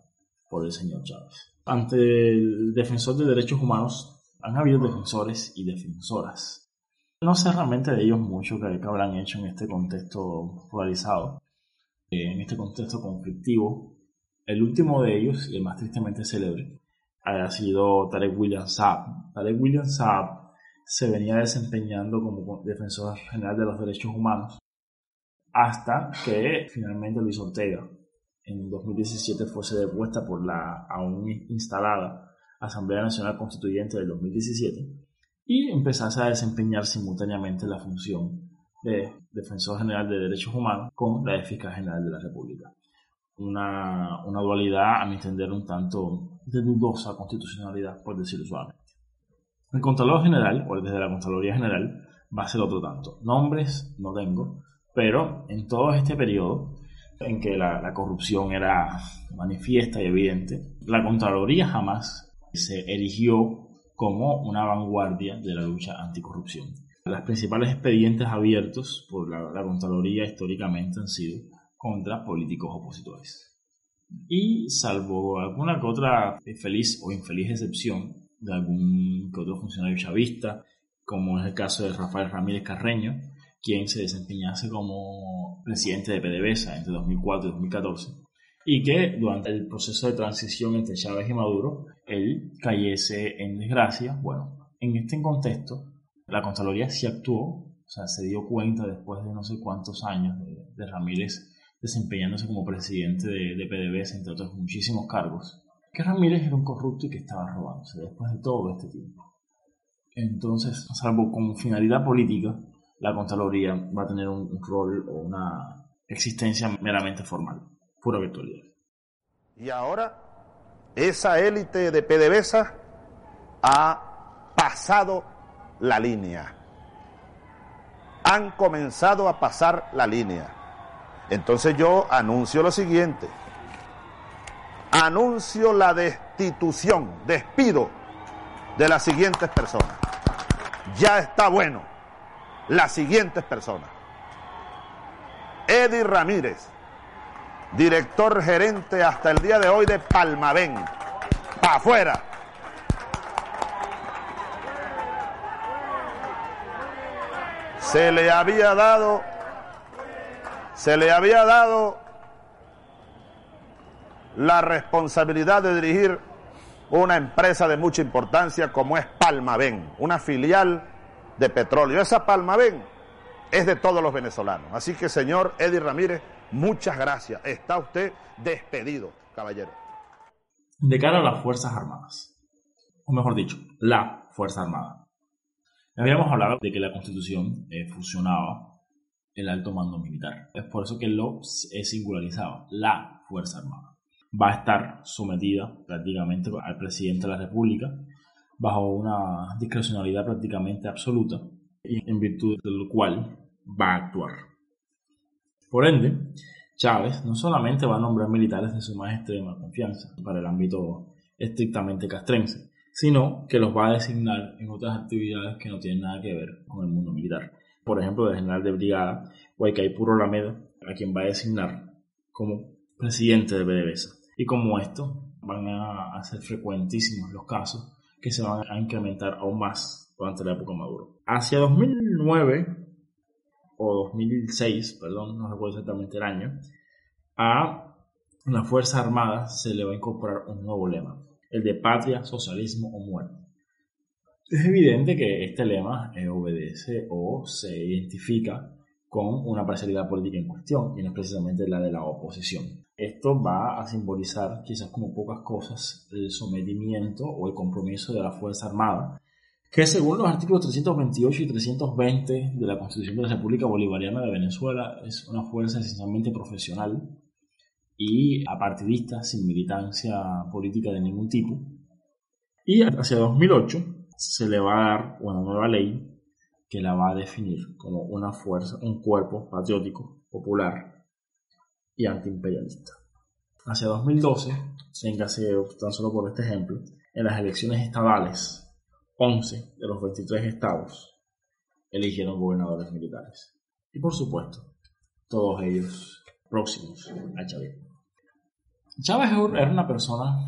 por el señor Chávez? Ante el defensor de derechos humanos han habido defensores y defensoras. No sé realmente de ellos mucho que, habrán hecho en este contexto polarizado, en este contexto conflictivo. El último de ellos, y el más tristemente célebre, ha sido Tarek William Saab. Tarek William Saab se venía desempeñando como defensor general de los derechos humanos hasta que finalmente Luis Ortega en 2017 fuese depuesta por la aún instalada Asamblea Nacional Constituyente del 2017 y empezase a desempeñar simultáneamente la función de Defensor General de Derechos Humanos con la de Fiscal General de la República. Una, una dualidad, a mi entender, un tanto de dudosa constitucionalidad, por decirlo suavemente. El Contralor General, o desde la Contraloría General, va a ser otro tanto. Nombres no tengo, pero en todo este periodo en que la, la corrupción era manifiesta y evidente, la Contraloría jamás se erigió como una vanguardia de la lucha anticorrupción. Los principales expedientes abiertos por la, la Contraloría históricamente han sido contra políticos opositores. Y salvo alguna que otra feliz o infeliz excepción de algún que otro funcionario chavista, como es el caso de Rafael Ramírez Carreño, quien se desempeñase como presidente de PDVSA entre 2004 y 2014, y que durante el proceso de transición entre Chávez y Maduro, él cayese en desgracia. Bueno, en este contexto, la Contraloría sí actuó, o sea, se dio cuenta después de no sé cuántos años de, Ramírez desempeñándose como presidente de, de, PDVSA, entre otros muchísimos cargos, que Ramírez era un corrupto y que estaba robándose después de todo este tiempo. Entonces, salvo con finalidad política, la Contraloría va a tener un, un rol o una existencia meramente formal, pura virtualidad. Y ahora esa élite de PDVSA ha pasado la línea. Han comenzado a pasar la línea. Entonces yo anuncio lo siguiente. Anuncio la destitución, despido de las siguientes personas. Ya está bueno. Las siguientes personas. Eddie Ramírez, director gerente hasta el día de hoy de Palmavén. Pa' afuera. Se le había dado, se le había dado la responsabilidad de dirigir una empresa de mucha importancia como es Palmavén, una filial de petróleo. Esa Palmavén es de todos los venezolanos. Así que, señor Eddie Ramírez, muchas gracias. Está usted despedido, caballero. De cara a las Fuerzas Armadas, o mejor dicho, la Fuerza Armada. Habíamos hablado de que la Constitución eh, fusionaba el alto mando militar. Es por eso que lo es singularizado, la Fuerza Armada. Va a estar sometida prácticamente al presidente de la República bajo una discrecionalidad prácticamente absoluta y en virtud del cual va a actuar. Por ende, Chávez no solamente va a nombrar militares de su más extrema confianza para el ámbito estrictamente castrense, sino que los va a designar en otras actividades que no tienen nada que ver con el mundo militar. Por ejemplo, el general de brigada Puro Alameda, a quien va a designar como presidente de PDVSA. Y como esto, van a, ser frecuentísimos los casos que se van a incrementar aún más durante la época Maduro. Hacia 2009 o 2006, perdón, no recuerdo exactamente el año, a la Fuerza Armada se le va a incorporar un nuevo lema, el de patria, socialismo o muerte. Es evidente que este lema eh, obedece o se identifica con una parcialidad política en cuestión, y no es precisamente la de la oposición. Esto va a simbolizar, quizás como pocas cosas, el sometimiento o el compromiso de la Fuerza Armada, que según los artículos 328 y 320 de la Constitución de la República Bolivariana de Venezuela es una fuerza esencialmente profesional y apartidista, sin militancia política de ningún tipo. Y hacia 2008 se le va a dar una nueva ley que la va a definir como una fuerza, un cuerpo patriótico, popular y antiimperialista. Hacia 2012, téngase tan solo por este ejemplo, en las elecciones estadales, 11 de los 23 estados eligieron gobernadores militares. Y por supuesto, todos ellos próximos a Chávez. Chávez era una persona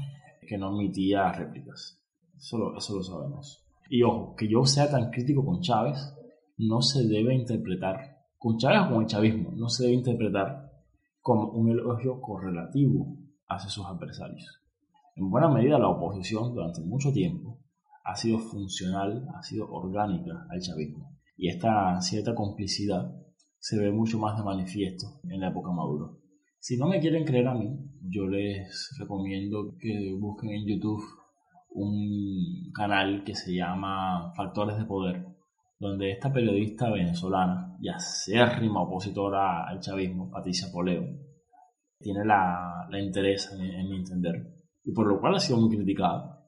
que no emitía réplicas. Eso eso lo sabemos. Y ojo, que yo sea tan crítico con Chávez no se debe interpretar, con Chávez o con el chavismo, no se debe interpretar como un elogio correlativo hacia sus adversarios. En buena medida la oposición durante mucho tiempo ha sido funcional, ha sido orgánica al chavismo. Y esta cierta complicidad se ve mucho más de manifiesto en la época Maduro. Si no me quieren creer a mí, yo les recomiendo que busquen en YouTube un canal que se llama Factores de Poder, donde esta periodista venezolana y acérrima opositora al chavismo, Patricia Poleo, tiene la, la interés en, mi entender, y por lo cual ha sido muy criticada,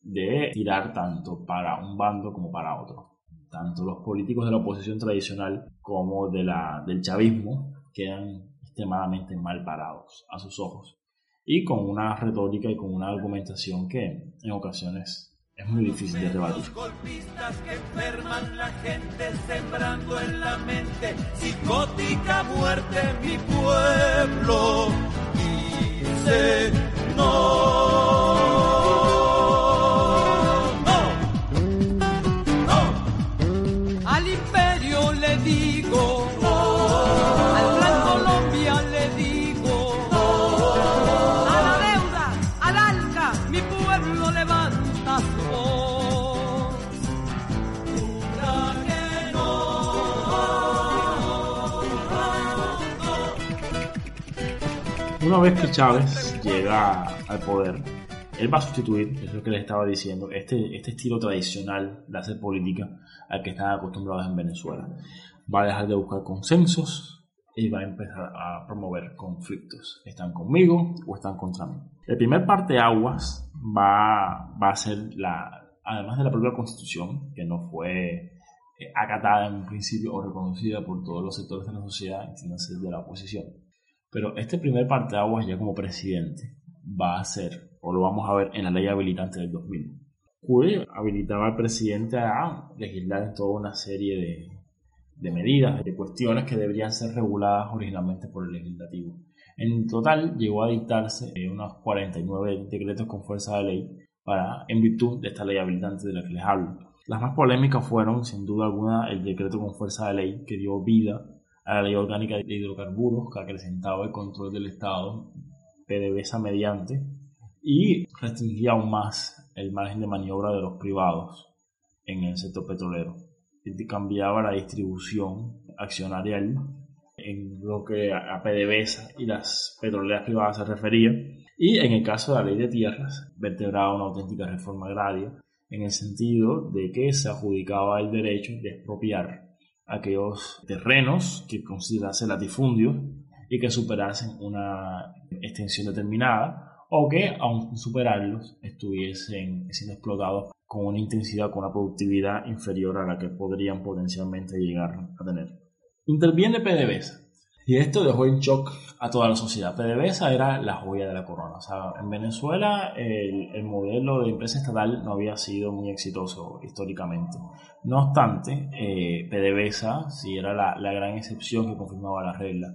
de tirar tanto para un bando como para otro. Tanto los políticos de la oposición tradicional como de la, del chavismo quedan extremadamente mal parados a sus ojos y con una retórica y con una argumentación que en ocasiones es muy difícil de rebatir. Los golpistas que enferman la gente sembrando en la mente psicótica muerte mi pueblo dice no. Una vez que Chávez llega al poder, él va a sustituir, es lo que les estaba diciendo, este, este estilo tradicional de hacer política al que están acostumbrados en Venezuela. Va a dejar de buscar consensos y va a empezar a promover conflictos. ¿Están conmigo o están contra mí? El primer parteaguas va, va a ser la, además de la propia constitución, que no fue eh, acatada en un principio o reconocida por todos los sectores de la sociedad, entiéndase de la oposición. Pero este primer parteaguas ya como presidente va a ser, o lo vamos a ver en la ley habilitante del 2000, que habilitaba al presidente a legislar en toda una serie de, de medidas, de cuestiones que deberían ser reguladas originalmente por el legislativo. En total llegó a dictarse eh, unos 49 decretos con fuerza de ley para, en virtud de esta ley habilitante de la que les hablo. Las más polémicas fueron, sin duda alguna, el decreto con fuerza de ley que dio vida a la ley orgánica de hidrocarburos que acrecentaba el control del Estado, PDVSA mediante, y restringía aún más el margen de maniobra de los privados en el sector petrolero. Cambiaba la distribución accionarial en lo que a PDVSA y las petroleras privadas se refería, y en el caso de la ley de tierras, vertebraba una auténtica reforma agraria en el sentido de que se adjudicaba el derecho de expropiar aquellos terrenos que considerase latifundios y que superasen una extensión determinada o que, aun superarlos, estuviesen siendo explotados con una intensidad, con una productividad inferior a la que podrían potencialmente llegar a tener. Interviene PDVSA y esto dejó en shock a toda la sociedad. PDVSA era la joya de la corona. O sea, en Venezuela el, el modelo de empresa estatal no había sido muy exitoso históricamente. No obstante, eh, PDVSA sí era la, la gran excepción que confirmaba la regla.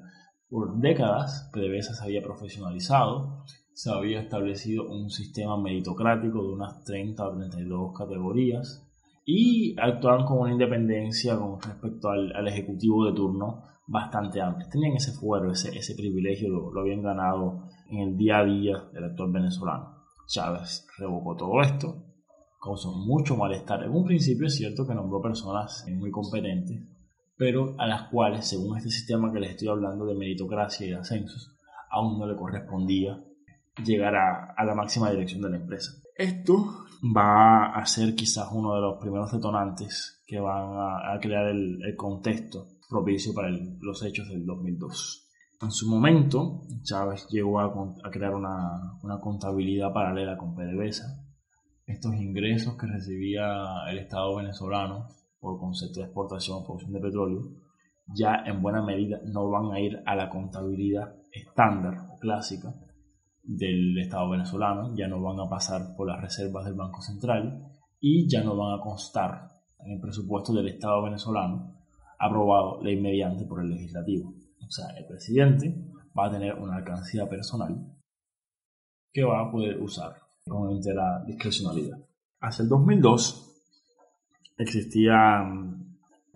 Por décadas, PDVSA se había profesionalizado, se había establecido un sistema meritocrático de unas 30 o 32 categorías y actuaban con una independencia con respecto al, al ejecutivo de turno bastante amplia. Tenían ese fuero, ese, privilegio, lo, habían ganado en el día a día del actual venezolano. Chávez revocó todo esto, causó mucho malestar. En un principio es cierto que nombró personas muy competentes, pero a las cuales, según este sistema que les estoy hablando de meritocracia y ascensos, aún no le correspondía llegar a, la máxima dirección de la empresa. Esto va a ser quizás uno de los primeros detonantes que van a, crear el, contexto propicio para los hechos del 2002. En su momento, Chávez llegó a, a crear una, una, contabilidad paralela con PDVSA. Estos ingresos que recibía el Estado venezolano por concepto de exportación o producción de petróleo, ya en buena medida no van a ir a la contabilidad estándar o clásica del Estado venezolano, ya no van a pasar por las reservas del Banco Central y ya no van a constar en el presupuesto del Estado venezolano aprobado ley mediante por el legislativo. O sea, el presidente va a tener una alcancía personal que va a poder usar con entera discrecionalidad. Hacia el 2002 existía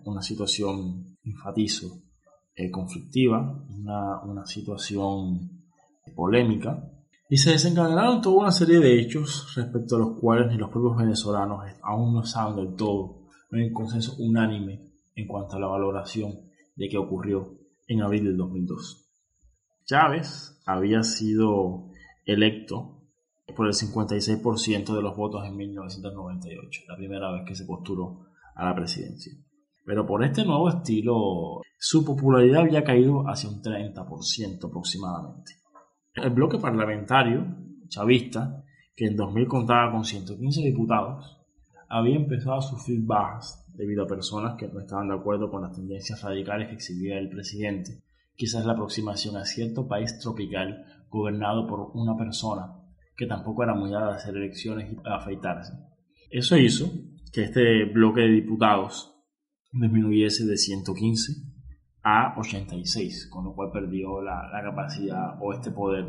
una situación, enfatizo, eh, conflictiva, una, una situación polémica, y se desencadenaron toda una serie de hechos respecto a los cuales ni los propios venezolanos aún no saben del todo, no hay un consenso unánime en cuanto a la valoración de qué ocurrió en abril del 2002. Chávez había sido electo por el 56% de los votos en 1998, la primera vez que se postuló a la presidencia. Pero por este nuevo estilo, su popularidad había caído hacia un 30% aproximadamente. El bloque parlamentario chavista, que en 2000 contaba con 115 diputados, había empezado a sufrir bajas debido a personas que no estaban de acuerdo con las tendencias radicales que exhibía el presidente, quizás la aproximación a cierto país tropical gobernado por una persona que tampoco era muy dada a hacer elecciones y a afeitarse. Eso hizo que este bloque de diputados disminuyese de 115 a 86, con lo cual perdió la, la, capacidad o este poder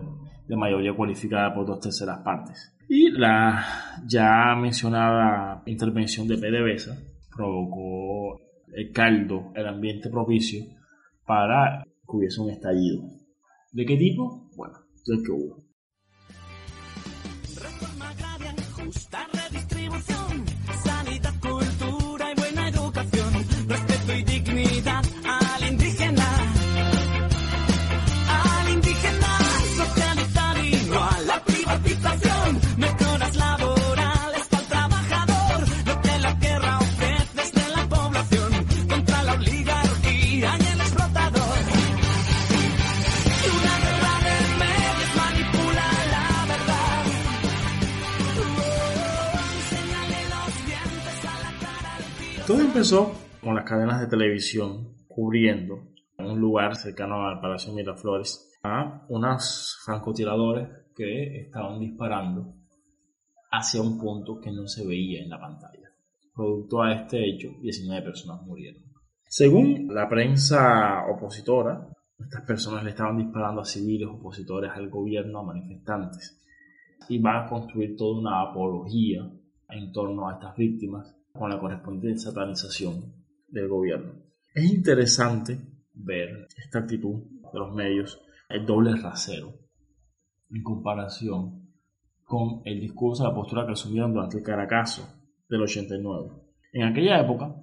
de mayoría cualificada por dos terceras partes. Y la ya mencionada intervención de PDVSA provocó el caldo, el ambiente propicio para que hubiese un estallido. ¿De qué tipo? Bueno, el que hubo. Empezó con las cadenas de televisión cubriendo en un lugar cercano al Palacio Miraflores a unos francotiradores que estaban disparando hacia un punto que no se veía en la pantalla. Producto a este hecho, 19 personas murieron. Según la prensa opositora, estas personas le estaban disparando a civiles opositores al gobierno, a manifestantes, y van a construir toda una apología en torno a estas víctimas con la correspondiente satanización del gobierno. Es interesante ver esta actitud de los medios, el doble rasero, en comparación con el discurso, la postura que asumieron durante el Caracazo del 89. En aquella época,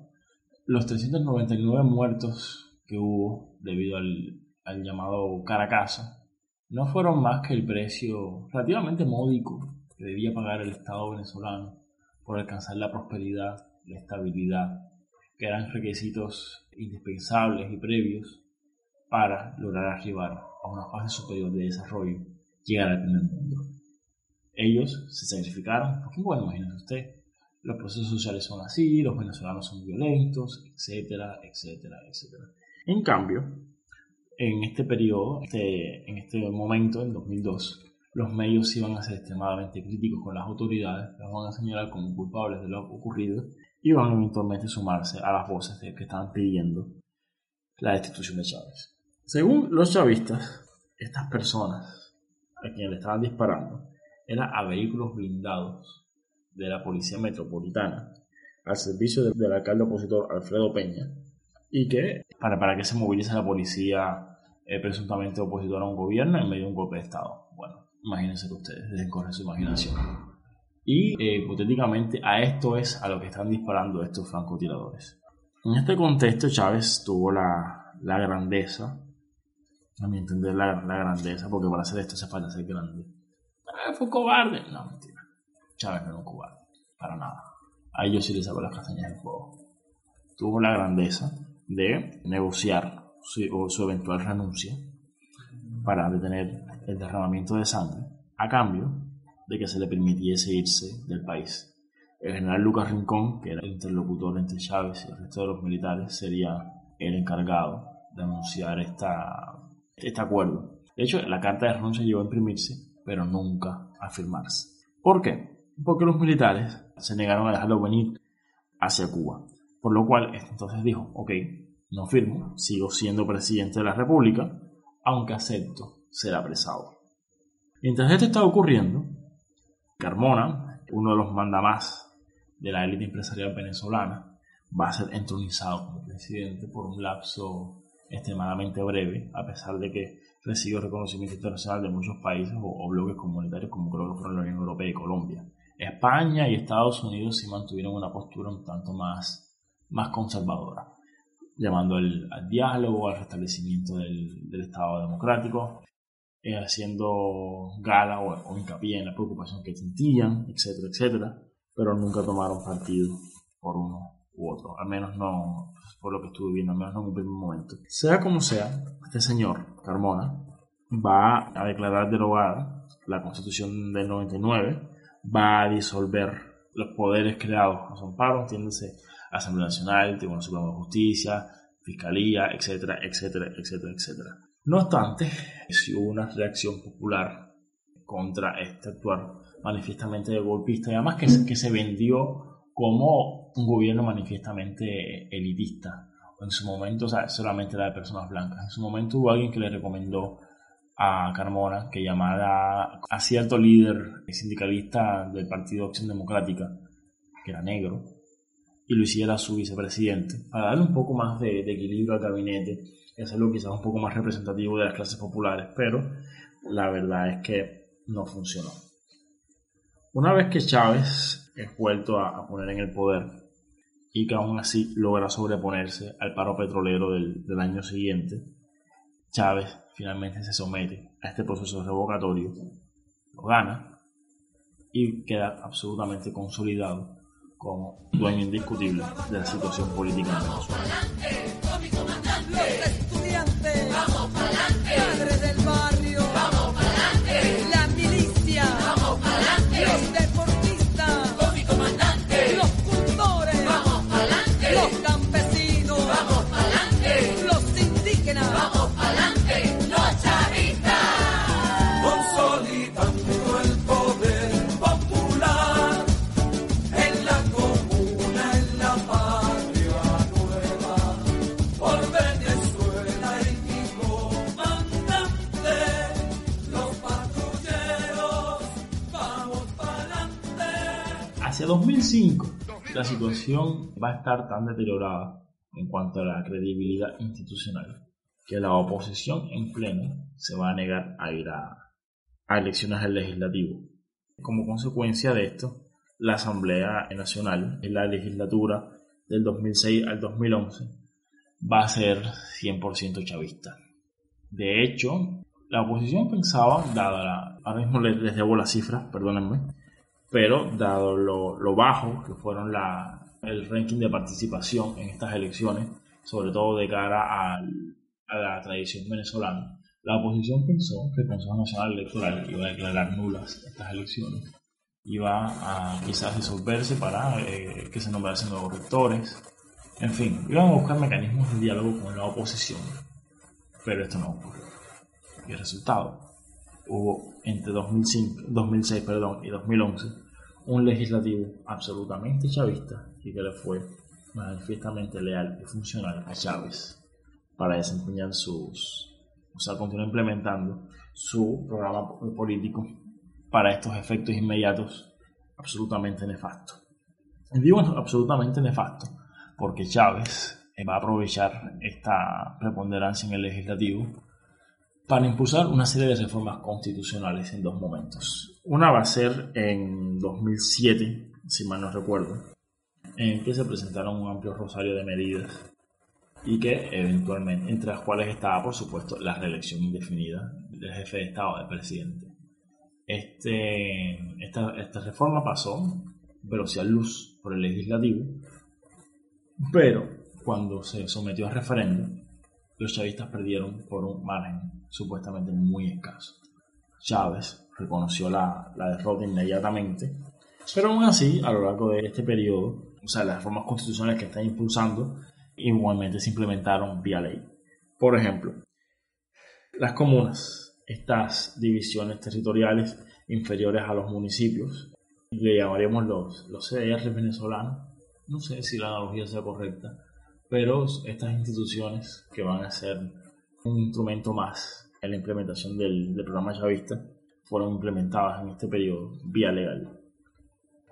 los 399 muertos que hubo debido al, al llamado Caracazo no fueron más que el precio relativamente módico que debía pagar el Estado venezolano por alcanzar la prosperidad, la estabilidad, que eran requisitos indispensables y previos para lograr arribar a una fase superior de desarrollo, llegar al primer mundo. Ellos se sacrificaron, porque bueno, imagínense usted, los procesos sociales son así, los venezolanos son violentos, etcétera, etcétera, etcétera. En cambio, en este periodo, este, en este momento, en 2002, los medios iban a ser extremadamente críticos con las autoridades, las van a señalar como culpables de lo ocurrido y van a sumarse a las voces que estaban pidiendo la destitución de Chávez. Según los chavistas, estas personas a quien le estaban disparando era a vehículos blindados de la Policía Metropolitana al servicio del, del alcalde opositor Alfredo Peña y que para, para que se movilice la policía eh, presuntamente opositora a un gobierno en medio de un golpe de Estado. Bueno, imagínense ustedes, dejen correr su imaginación. Y eh, hipotéticamente a esto es a lo que están disparando estos francotiradores. En este contexto Chávez tuvo la, la grandeza, a mi entender la, la, grandeza, porque para hacer esto hace falta ser grande. Ah, fue un cobarde. No, mentira. Chávez no era un cobarde, para nada. A ellos sí les saco las castañas del fuego. Tuvo la grandeza de negociar su, su eventual renuncia para detener el derramamiento de sangre a cambio de que se le permitiese irse del país. El general Lucas Rincón, que era el interlocutor entre Chávez y el resto de los militares, sería el encargado de anunciar esta, este acuerdo. De hecho, la carta de renuncia llegó a imprimirse, pero nunca a firmarse. ¿Por qué? Porque los militares se negaron a dejarlo venir hacia Cuba. Por lo cual, entonces dijo, ok, no firmo, sigo siendo presidente de la República, aunque acepto ser apresado. Mientras esto está ocurriendo, Carmona, uno de los mandamás de la élite empresarial venezolana, va a ser entronizado como presidente por un lapso extremadamente breve, a pesar de que recibió reconocimiento internacional de muchos países o, bloques comunitarios como creo que fueron la Unión Europea y Colombia. España y Estados Unidos sí mantuvieron una postura un tanto más, más conservadora, llamando al, diálogo, al restablecimiento del Estado democrático, eh, haciendo gala o, o, hincapié en la preocupación que sentían, etcétera, etcétera, pero nunca tomaron partido por uno u otro, al menos no por lo que estuve viendo, al menos no en un primer momento. Sea como sea, este señor, Carmona, va a declarar derogada la constitución del 99, va a disolver los poderes creados a su amparo, entiéndase, Asamblea Nacional, Tribunal Supremo de Justicia, Fiscalía, etcétera, etcétera, etcétera, etcétera. No obstante, si hubo una reacción popular contra este actuar manifiestamente golpista y además que, se vendió como un gobierno manifiestamente elitista. En su momento, o sea, solamente era de personas blancas. En su momento hubo alguien que le recomendó a Carmona que llamara a cierto líder sindicalista del Partido Acción Democrática, que era negro, y lo hiciera su vicepresidente, para darle un poco más de equilibrio al gabinete y hacerlo quizás un poco más representativo de las clases populares, pero la verdad es que no funcionó. Una vez que Chávez es vuelto a, a poner en el poder y que aún así logra sobreponerse al paro petrolero del, del año siguiente, Chávez finalmente se somete a este proceso revocatorio, lo gana y queda absolutamente consolidado como dueño indiscutible de la situación política en Venezuela. Hacia 2005, la situación va a estar tan deteriorada en cuanto a la credibilidad institucional que la oposición en pleno se va a negar a ir a, a elecciones al legislativo. Como consecuencia de esto, la Asamblea Nacional en la legislatura del 2006 al 2011 va a ser 100% chavista. De hecho, la oposición pensaba, dada la, ahora mismo les, les debo las cifras, perdónenme, pero dado lo, bajo que fueron el ranking de participación en estas elecciones, sobre todo de cara a la tradición venezolana, la oposición pensó que el Consejo Nacional Electoral iba a declarar nulas estas elecciones, iba a quizás disolverse para eh, que se nombrasen nuevos rectores, en fin, iban a buscar mecanismos de diálogo con la oposición, pero esto no ocurrió. Y el resultado, hubo entre 2005, 2006 perdón, y 2011 un legislativo absolutamente chavista y que le fue manifiestamente leal y funcional a Chávez para desempeñar sus, o sea, continuar implementando su programa político para estos efectos inmediatos absolutamente nefasto. Y Digo absolutamente nefasto porque Chávez va a aprovechar esta preponderancia en el legislativo para impulsar una serie de reformas constitucionales en dos momentos. Una va a ser en 2007, si mal no recuerdo, en que se presentaron un amplio rosario de medidas y que eventualmente, entre las cuales estaba, por supuesto, la reelección indefinida del jefe de Estado, del presidente. Este, esta, esta reforma pasó, pero a luz por el legislativo, pero cuando se sometió a referéndum, los chavistas perdieron por un margen supuestamente muy escaso. Chávez reconoció la, la derrota inmediatamente, pero aún así, a lo largo de este periodo, o sea, las reformas constitucionales que están impulsando igualmente se implementaron vía ley. Por ejemplo, las comunas, estas divisiones territoriales inferiores a los municipios, le llamaríamos los, los CDR venezolanos, no sé si la analogía sea correcta, pero estas instituciones que van a ser un instrumento más en la implementación del, del programa chavista fueron implementadas en este periodo vía legal.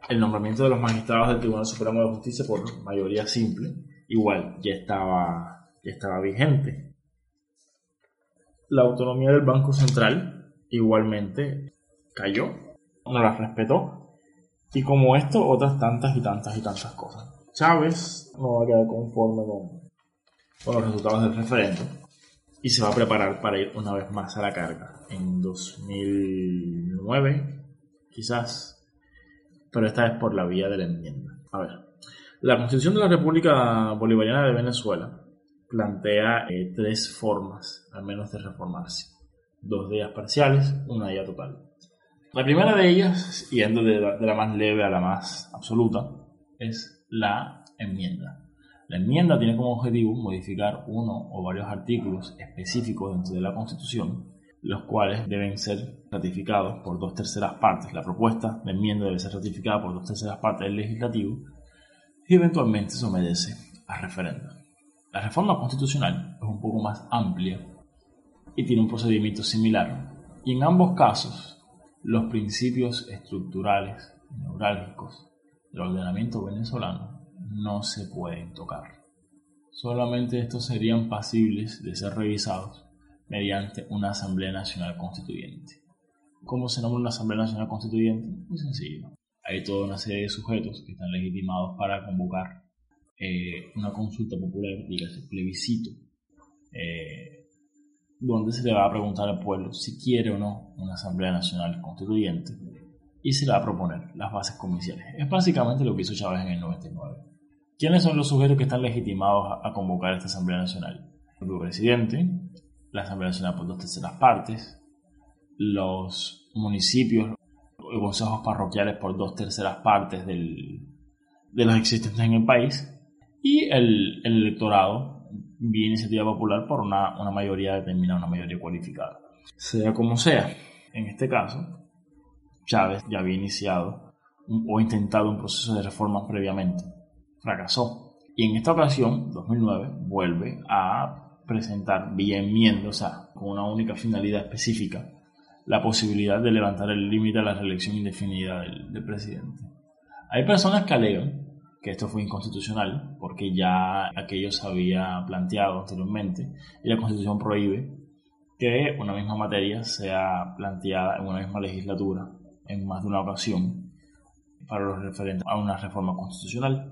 El nombramiento de los magistrados del Tribunal Supremo de Justicia por mayoría simple igual ya estaba, ya estaba vigente. La autonomía del Banco Central igualmente cayó, no la respetó. Y como esto, otras tantas y tantas y tantas cosas. Chávez no va a quedar conforme con, con los resultados del referéndum y se va a preparar para ir una vez más a la carga en 2009, quizás, pero esta vez por la vía de la enmienda. A ver, la Constitución de la República Bolivariana de Venezuela plantea eh, tres formas, al menos, de reformarse. Dos de ellas parciales, una de ellas total. La primera de ellas, yendo de la, de la más leve a la más absoluta, es la enmienda. La enmienda tiene como objetivo modificar uno o varios artículos específicos dentro de la Constitución, los cuales deben ser ratificados por dos terceras partes. La propuesta de enmienda debe ser ratificada por dos terceras partes del legislativo y eventualmente se obedece a referéndum. La reforma constitucional es un poco más amplia y tiene un procedimiento similar. Y en ambos casos, los principios estructurales neurálgicos del ordenamiento venezolano no se pueden tocar. Solamente estos serían pasibles de ser revisados mediante una Asamblea Nacional Constituyente. ¿Cómo se nombra una Asamblea Nacional Constituyente? Muy sencillo hay toda una serie de sujetos que están legitimados para convocar eh, una consulta popular, dígase plebiscito, eh, donde se le va a preguntar al pueblo si quiere o no una Asamblea Nacional Constituyente y se le va a proponer las bases comerciales. Es básicamente lo que hizo Chávez en el 99. ¿Quiénes son los sujetos que están legitimados a, convocar esta Asamblea Nacional? El presidente, la Asamblea Nacional por dos terceras partes, los municipios consejos parroquiales por dos terceras partes del, de los existentes en el país y el, el electorado vía iniciativa popular por una, una, mayoría determinada, una mayoría cualificada. Sea como sea, en este caso, Chávez ya había iniciado o intentado un proceso de reforma previamente. Fracasó. Y en esta ocasión, 2009, vuelve a presentar vía enmienda, o sea, con una única finalidad específica, la posibilidad de levantar el límite a la reelección indefinida del, presidente. Hay personas que alegan que esto fue inconstitucional porque ya aquello se había planteado anteriormente y la constitución prohíbe que una misma materia sea planteada en una misma legislatura en más de una ocasión para los referentes a una reforma constitucional.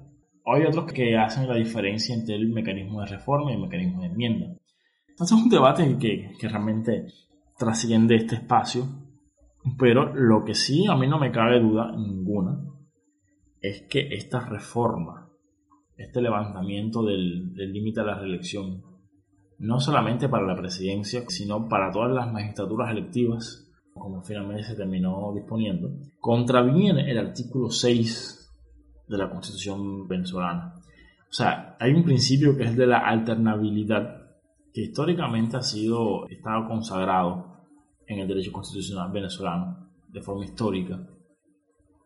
Hay otros que hacen la diferencia entre el mecanismo de reforma y el mecanismo de enmienda. Entonces es un debate que, que realmente trasciende este espacio, pero lo que sí a mí no me cabe duda ninguna es que esta reforma, este levantamiento del límite a la reelección, no solamente para la presidencia, sino para todas las magistraturas electivas, como finalmente se terminó disponiendo, contraviene el artículo 6 de la Constitución venezolana. O sea, hay un principio que es de la alternabilidad, que históricamente ha sido, estado consagrado en el derecho constitucional venezolano de forma histórica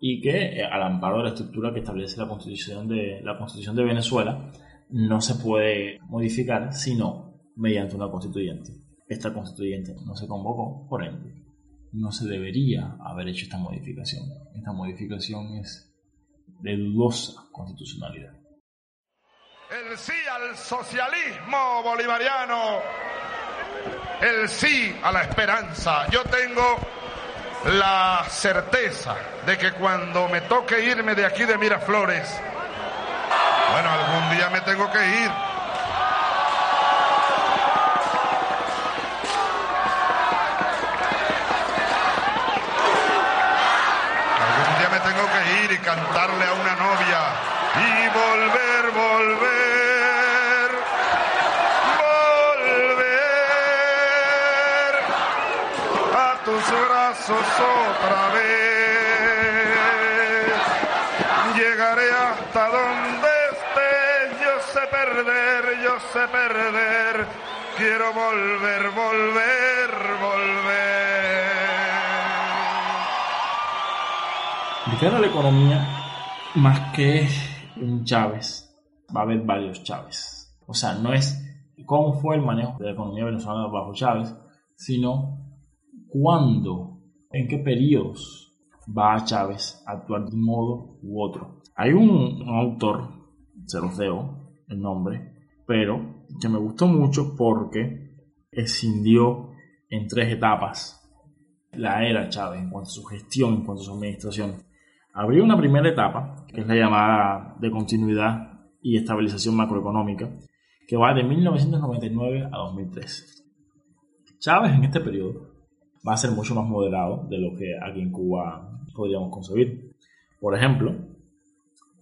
y que eh, al amparo de la estructura que establece la constitución de la constitución de Venezuela no se puede modificar sino mediante una constituyente esta constituyente no se convocó, por ende, no se debería haber hecho esta modificación. Esta modificación es de dudosa constitucionalidad. El sí al socialismo bolivariano. El sí a la esperanza. Yo tengo la certeza de que cuando me toque irme de aquí de Miraflores, bueno, algún día me tengo que ir. Tengo que ir y cantarle a una novia y volver, volver, volver a tus brazos otra vez. Llegaré hasta donde estés, yo sé perder, yo sé perder. Quiero volver, volver, volver. De cara a la economía, más que un Chávez, va a haber varios Chávez. O sea, no es cómo fue el manejo de la economía venezolana bajo Chávez, sino cuándo, en qué periodos va a Chávez a actuar de un modo u otro. Hay un, un autor, se los debo el nombre, pero que me gustó mucho porque escindió en tres etapas la era Chávez en cuanto a su gestión, en cuanto a su administración. Habría una primera etapa, que es la llamada de continuidad y estabilización macroeconómica, que va de 1999 a 2003. Chávez en este periodo va a ser mucho más moderado de lo que aquí en Cuba podríamos concebir. Por ejemplo,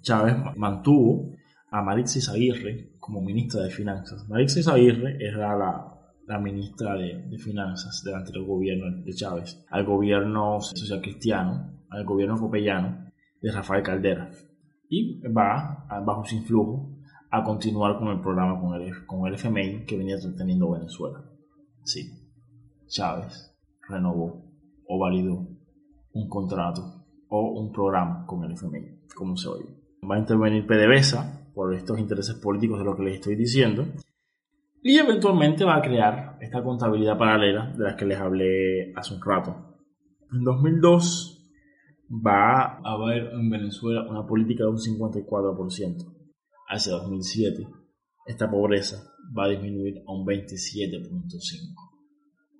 Chávez mantuvo a Marixis Aguirre como ministra de Finanzas. Marixis Aguirre era la, la ministra de, de, Finanzas del anterior gobierno de Chávez, al gobierno social cristiano, al gobierno copellano de Rafael Caldera. Y va, bajo su influjo, a continuar con el programa con el, con el FMI que venía teniendo Venezuela. Sí, Chávez renovó o validó un contrato o un programa con el FMI, como se oye. Va a intervenir PDVSA por estos intereses políticos de lo que les estoy diciendo y eventualmente va a crear esta contabilidad paralela de la que les hablé hace un rato. En 2002 va a haber en Venezuela una política de un 54%. Hacia 2007 esta pobreza va a disminuir a un 27.5%,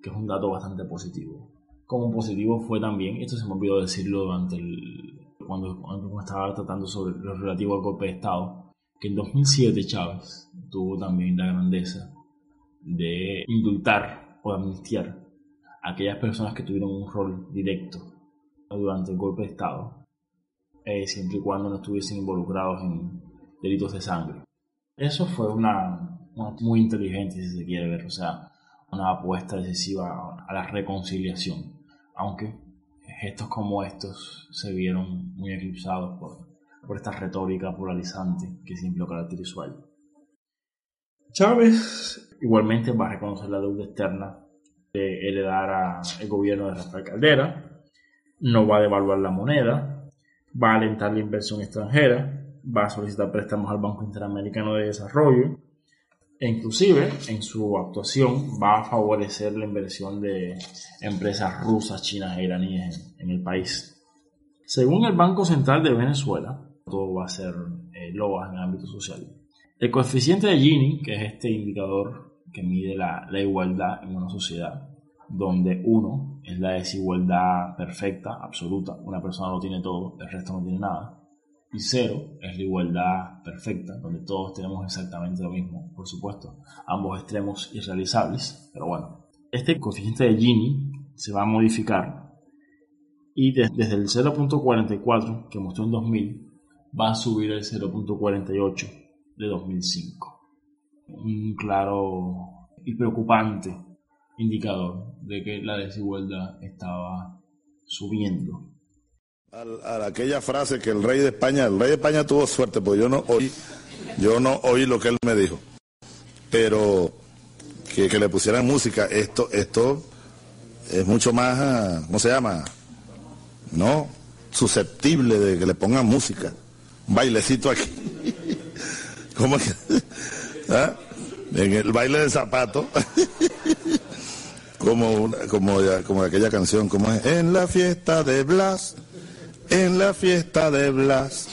que es un dato bastante positivo. Como positivo fue también, esto se me olvidó decirlo durante el, cuando, cuando estaba tratando sobre lo relativo al golpe de Estado, que en 2007 Chávez tuvo también la grandeza de indultar o amnistiar a aquellas personas que tuvieron un rol directo durante el golpe de Estado, eh, siempre y cuando no estuviesen involucrados en delitos de sangre. Eso fue una, una, muy inteligente, si se quiere ver, o sea, una apuesta decisiva a la reconciliación, aunque gestos como estos se vieron muy eclipsados por, por esta retórica polarizante que siempre lo caracterizó a él. Chávez igualmente va a reconocer la deuda externa de heredar al gobierno de Rafael Caldera, no va a devaluar la moneda, va a alentar la inversión extranjera, va a solicitar préstamos al Banco Interamericano de Desarrollo e inclusive en su actuación va a favorecer la inversión de empresas rusas, chinas e iraníes en, el país. Según el Banco Central de Venezuela, todo va a ser eh, en el ámbito social. El coeficiente de Gini, que es este indicador que mide la igualdad en una sociedad, donde uno es la desigualdad perfecta, absoluta, una persona lo tiene todo, el resto no tiene nada, y cero es la igualdad perfecta, donde todos tenemos exactamente lo mismo, por supuesto, ambos extremos irrealizables, pero bueno, este coeficiente de Gini se va a modificar y de, desde el 0.44 que mostró en 2000 va a subir al 0.48 de 2005. Un claro y preocupante indicador de que la desigualdad estaba subiendo. A, a, aquella frase que el rey de España, el rey de España tuvo suerte, porque yo no oí, yo no oí lo que él me dijo. Pero que, que le pusieran música, esto, esto es mucho más, ¿cómo se llama? ¿No? Susceptible de que le pongan música. Un bailecito aquí. ¿Cómo que? ¿Ah? En el baile de zapato. como, una- como, como aquella canción, como es, en la fiesta de Blas, en la fiesta de Blas,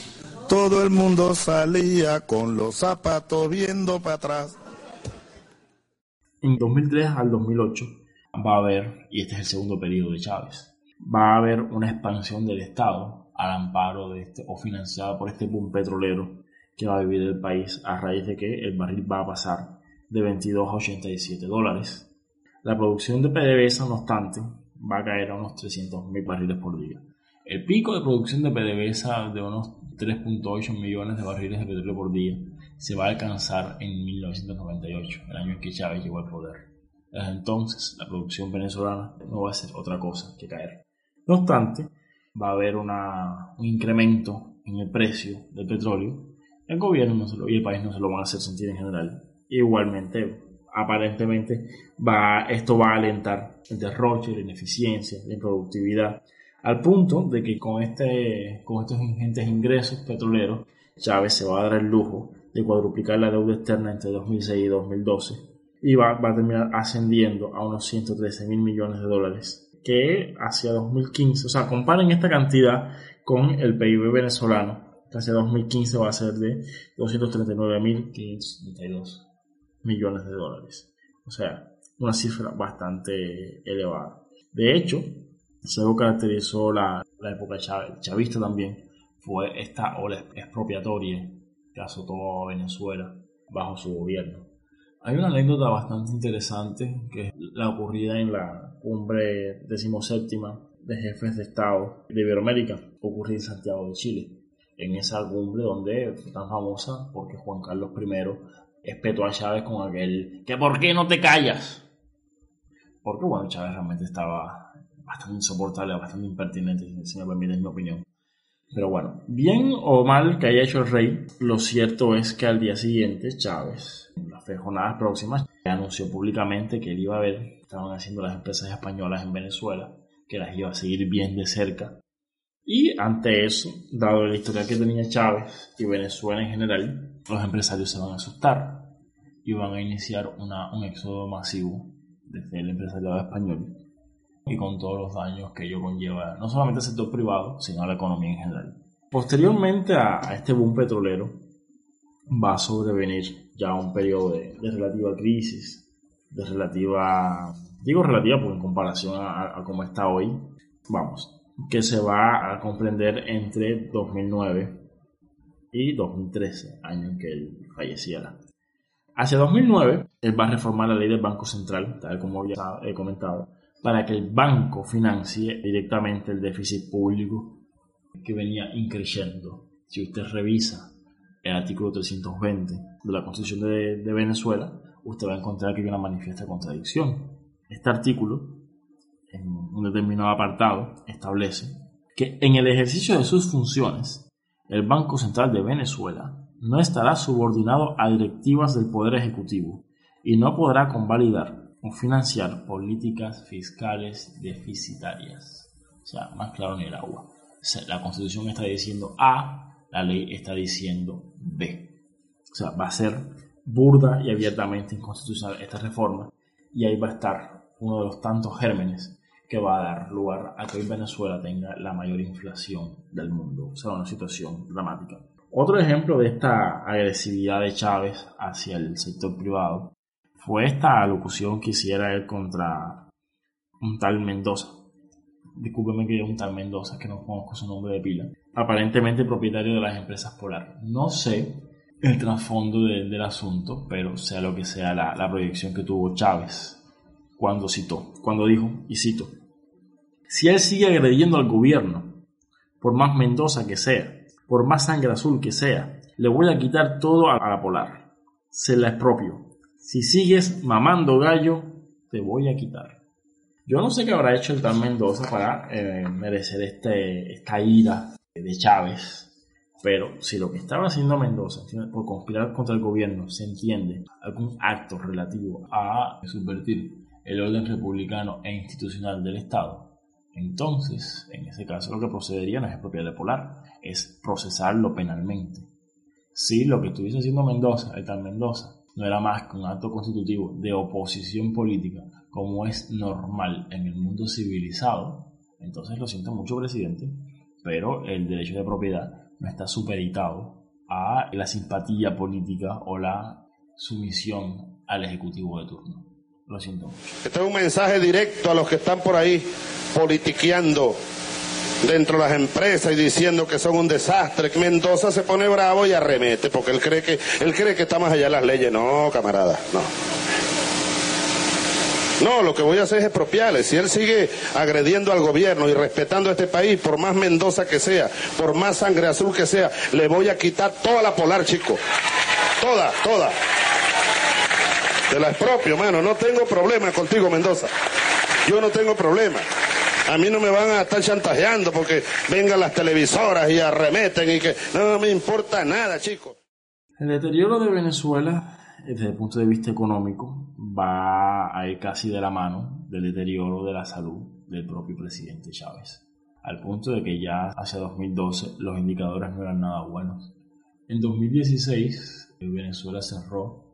todo el mundo salía con los zapatos viendo para atrás. En 2003 al 2008 va a haber, y este es el segundo periodo de Chávez, va a haber una expansión del Estado al amparo de este, o financiada por este boom petrolero que va a vivir el país a raíz de que el barril va a pasar de 22 a 87 dólares. La producción de PDVSA, no obstante, va a caer a unos 300.000 barriles por día. El pico de producción de PDVSA de unos 3.8 millones de barriles de petróleo por día se va a alcanzar en 1998, el año en que Chávez llegó al poder. Desde entonces, la producción venezolana no va a hacer otra cosa que caer. No obstante, va a haber un incremento en el precio del petróleo. El gobierno no se lo- y el país no se lo van a hacer sentir en general. Igualmente, aparentemente, va, esto va a alentar el derroche, la ineficiencia, la improductividad, al punto de que con, este, con estos ingentes ingresos petroleros, Chávez se va a dar el lujo de cuadruplicar la deuda externa entre 2006 y 2012 y va, va a terminar ascendiendo a unos 113 mil millones de dólares que hacia 2015, o sea, comparen esta cantidad con el PIB venezolano, que hacia 2015 va a ser de 239.572 millones de dólares. O sea, una cifra bastante elevada. De hecho, si algo caracterizó la, la época chavista también, fue esta ola expropiatoria que azotó a Venezuela bajo su gobierno. Hay una anécdota bastante interesante que es la ocurrida en la cumbre decimoséptima de jefes de Estado de Iberoamérica, ocurrida en Santiago de Chile. En esa cumbre donde fue tan famosa porque Juan Carlos I espetó a Chávez con aquel que ¿por qué no te callas? Porque bueno, Chávez realmente estaba bastante insoportable, bastante impertinente, si me permiten mi opinión. Pero bueno, bien o mal que haya hecho el rey, lo cierto es que al día siguiente Chávez, en las tres jornadas próximas, anunció públicamente que él iba a ver, estaban haciendo las empresas españolas en Venezuela, que las iba a seguir bien de cerca. Y ante eso, dado la historia que tenía Chávez y Venezuela en general, los empresarios se van a asustar y van a iniciar una, un éxodo masivo desde el empresariado español y con todos los daños que ello conlleva no solamente al sector privado, sino a la economía en general. Posteriormente a, este boom petrolero va a sobrevenir ya un periodo de, relativa crisis, de relativa, digo relativa porque en comparación a, a cómo está hoy, vamos, que se va a comprender entre 2009 y 2013, año en que él falleciera. Hacia 2009, él va a reformar la ley del Banco Central, tal como ya he comentado, para que el banco financie directamente el déficit público que venía increciendo. Si usted revisa el artículo 320 de la Constitución de Venezuela, usted va a encontrar que hay una manifiesta contradicción. Este artículo, en un determinado apartado, establece que en el ejercicio de sus funciones, el Banco Central de Venezuela no estará subordinado a directivas del Poder Ejecutivo y no podrá convalidar o financiar políticas fiscales deficitarias. O sea, más claro ni el agua. La Constitución está diciendo A, la ley está diciendo B. O sea, va a ser burda y abiertamente inconstitucional esta reforma y ahí va a estar uno de los tantos gérmenes que va a dar lugar a que hoy Venezuela tenga la mayor inflación del mundo. O sea, una situación dramática. Otro ejemplo de esta agresividad de Chávez hacia el sector privado fue esta alocución que hiciera él contra un tal Mendoza. Discúlpeme que diga un tal Mendoza, que no conozco su nombre de pila. Aparentemente propietario de las empresas Polar. No sé el trasfondo de- del asunto, pero sea lo que sea la, la proyección que tuvo Chávez cuando citó, cuando dijo, y cito, si él sigue agrediendo al gobierno, por más Mendoza que sea, por más sangre azul que sea, le voy a quitar todo a, la Polar. Se la expropio. Si sigues mamando gallo, te voy a quitar. Yo no sé qué habrá hecho el tal Mendoza para eh, merecer este, esta ira de Chávez, pero si lo que estaba haciendo Mendoza por conspirar contra el gobierno se entiende algún acto relativo a subvertir el orden republicano e institucional del Estado, entonces, en ese caso, lo que procedería no es expropiarle polar, es procesarlo penalmente. Si lo que estuviese haciendo Mendoza, el tal Mendoza, no era más que un acto constitutivo de oposición política, como es normal en el mundo civilizado, entonces lo siento mucho, presidente, pero el derecho de propiedad no está supeditado a la simpatía política o la sumisión al ejecutivo de turno. Lo. Este es un mensaje directo a los que están por ahí politiqueando dentro de las empresas y diciendo que son un desastre. Mendoza se pone bravo y arremete porque él cree que él cree que está más allá de las leyes. No, camarada, no. No, lo que voy a hacer es expropiarle. Si él sigue agrediendo al gobierno y respetando a este país, por más Mendoza que sea, por más sangre azul que sea, le voy a quitar toda la polar, chico. Toda, toda. Te la expropio, mano. No tengo problema contigo, Mendoza. Yo no tengo problema. A mí no me van a estar chantajeando porque vengan las televisoras y arremeten y que no me importa nada, chico. El deterioro de Venezuela, desde el punto de vista económico, va a ir casi de la mano del deterioro de la salud del propio presidente Chávez, al punto de que ya hacia 2012 los indicadores no eran nada buenos. En 2016, Venezuela cerró,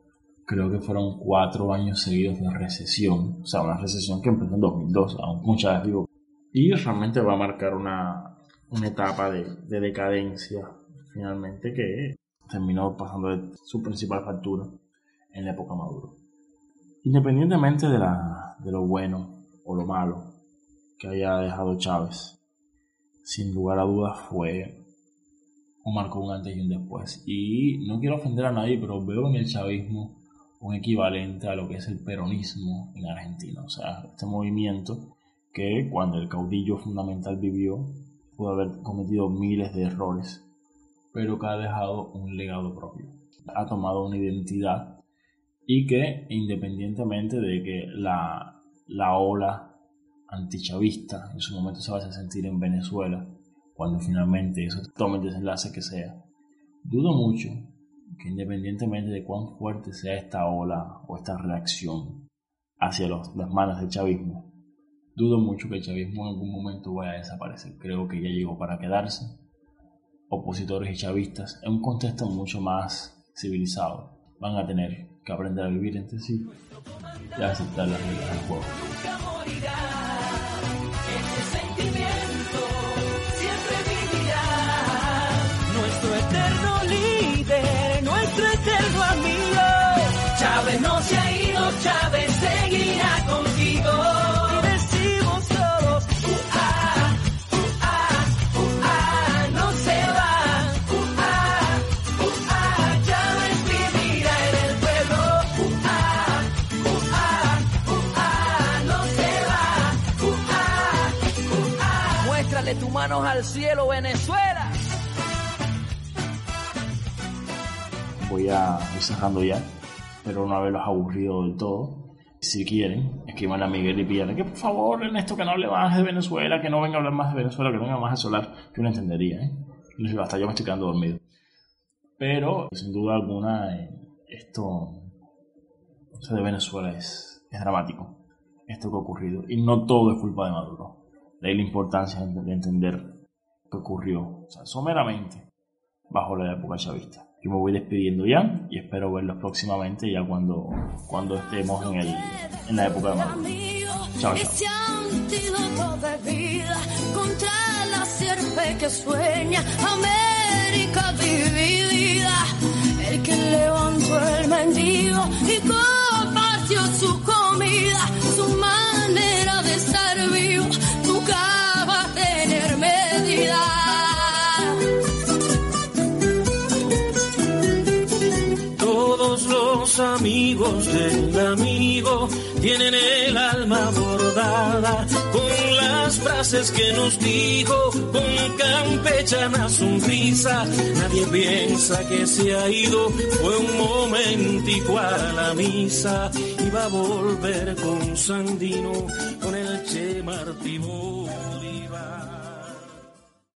creo que fueron cuatro años seguidos de recesión, o sea, una recesión que empezó en 2012, aún Chávez vivo, y realmente va a marcar una, una etapa de, de decadencia, finalmente, que terminó pasando de su principal factura en la época Maduro. Independientemente de, la, de lo bueno o lo malo que haya dejado Chávez, sin lugar a dudas fue o marcó un antes y un después. Y no quiero ofender a nadie, pero veo en el chavismo un equivalente a lo que es el peronismo en Argentina. O sea, este movimiento que cuando el caudillo fundamental vivió pudo haber cometido miles de errores, pero que ha dejado un legado propio. Ha tomado una identidad y que independientemente de que la, la ola antichavista en su momento se va a sentir en Venezuela, cuando finalmente eso tome el desenlace que sea, dudo mucho que independientemente de cuán fuerte sea esta ola o esta reacción hacia las manos del chavismo, dudo mucho que el chavismo en algún momento vaya a desaparecer. Creo que ya llegó para quedarse. Opositores y chavistas, en un contexto mucho más civilizado, van a tener que aprender a vivir entre sí y a aceptar las reglas del juego. Manos al cielo, Venezuela. Voy a ir cerrando ya, pero no haberlos aburrido del todo. Si quieren, escriban a Miguel y pídanle que por favor en esto que no hable más de Venezuela, que no venga a hablar más de Venezuela, que venga más a solar, que uno entendería, ¿eh? Hasta yo me estoy quedando dormido. Pero, sin duda alguna, eh, esto, esto de Venezuela es, es dramático. Esto que ha ocurrido. Y no todo es culpa de Maduro. De ahí la importancia de entender qué ocurrió, o sea, someramente, bajo la época chavista. Yo me voy despidiendo ya y espero verlos próximamente ya cuando, cuando estemos en, el, en la época de Maduro. Chao, chao. Sierpe que sueña América dividida. El que levantó el mendigo y compartió su comida, los amigos del amigo tienen el alma bordada con las frases que nos dijo con campechana sonrisa. Nadie piensa que se ha ido, fue un momentico a la misa. Iba a volver con Sandino, con el Che Martí Bolívar.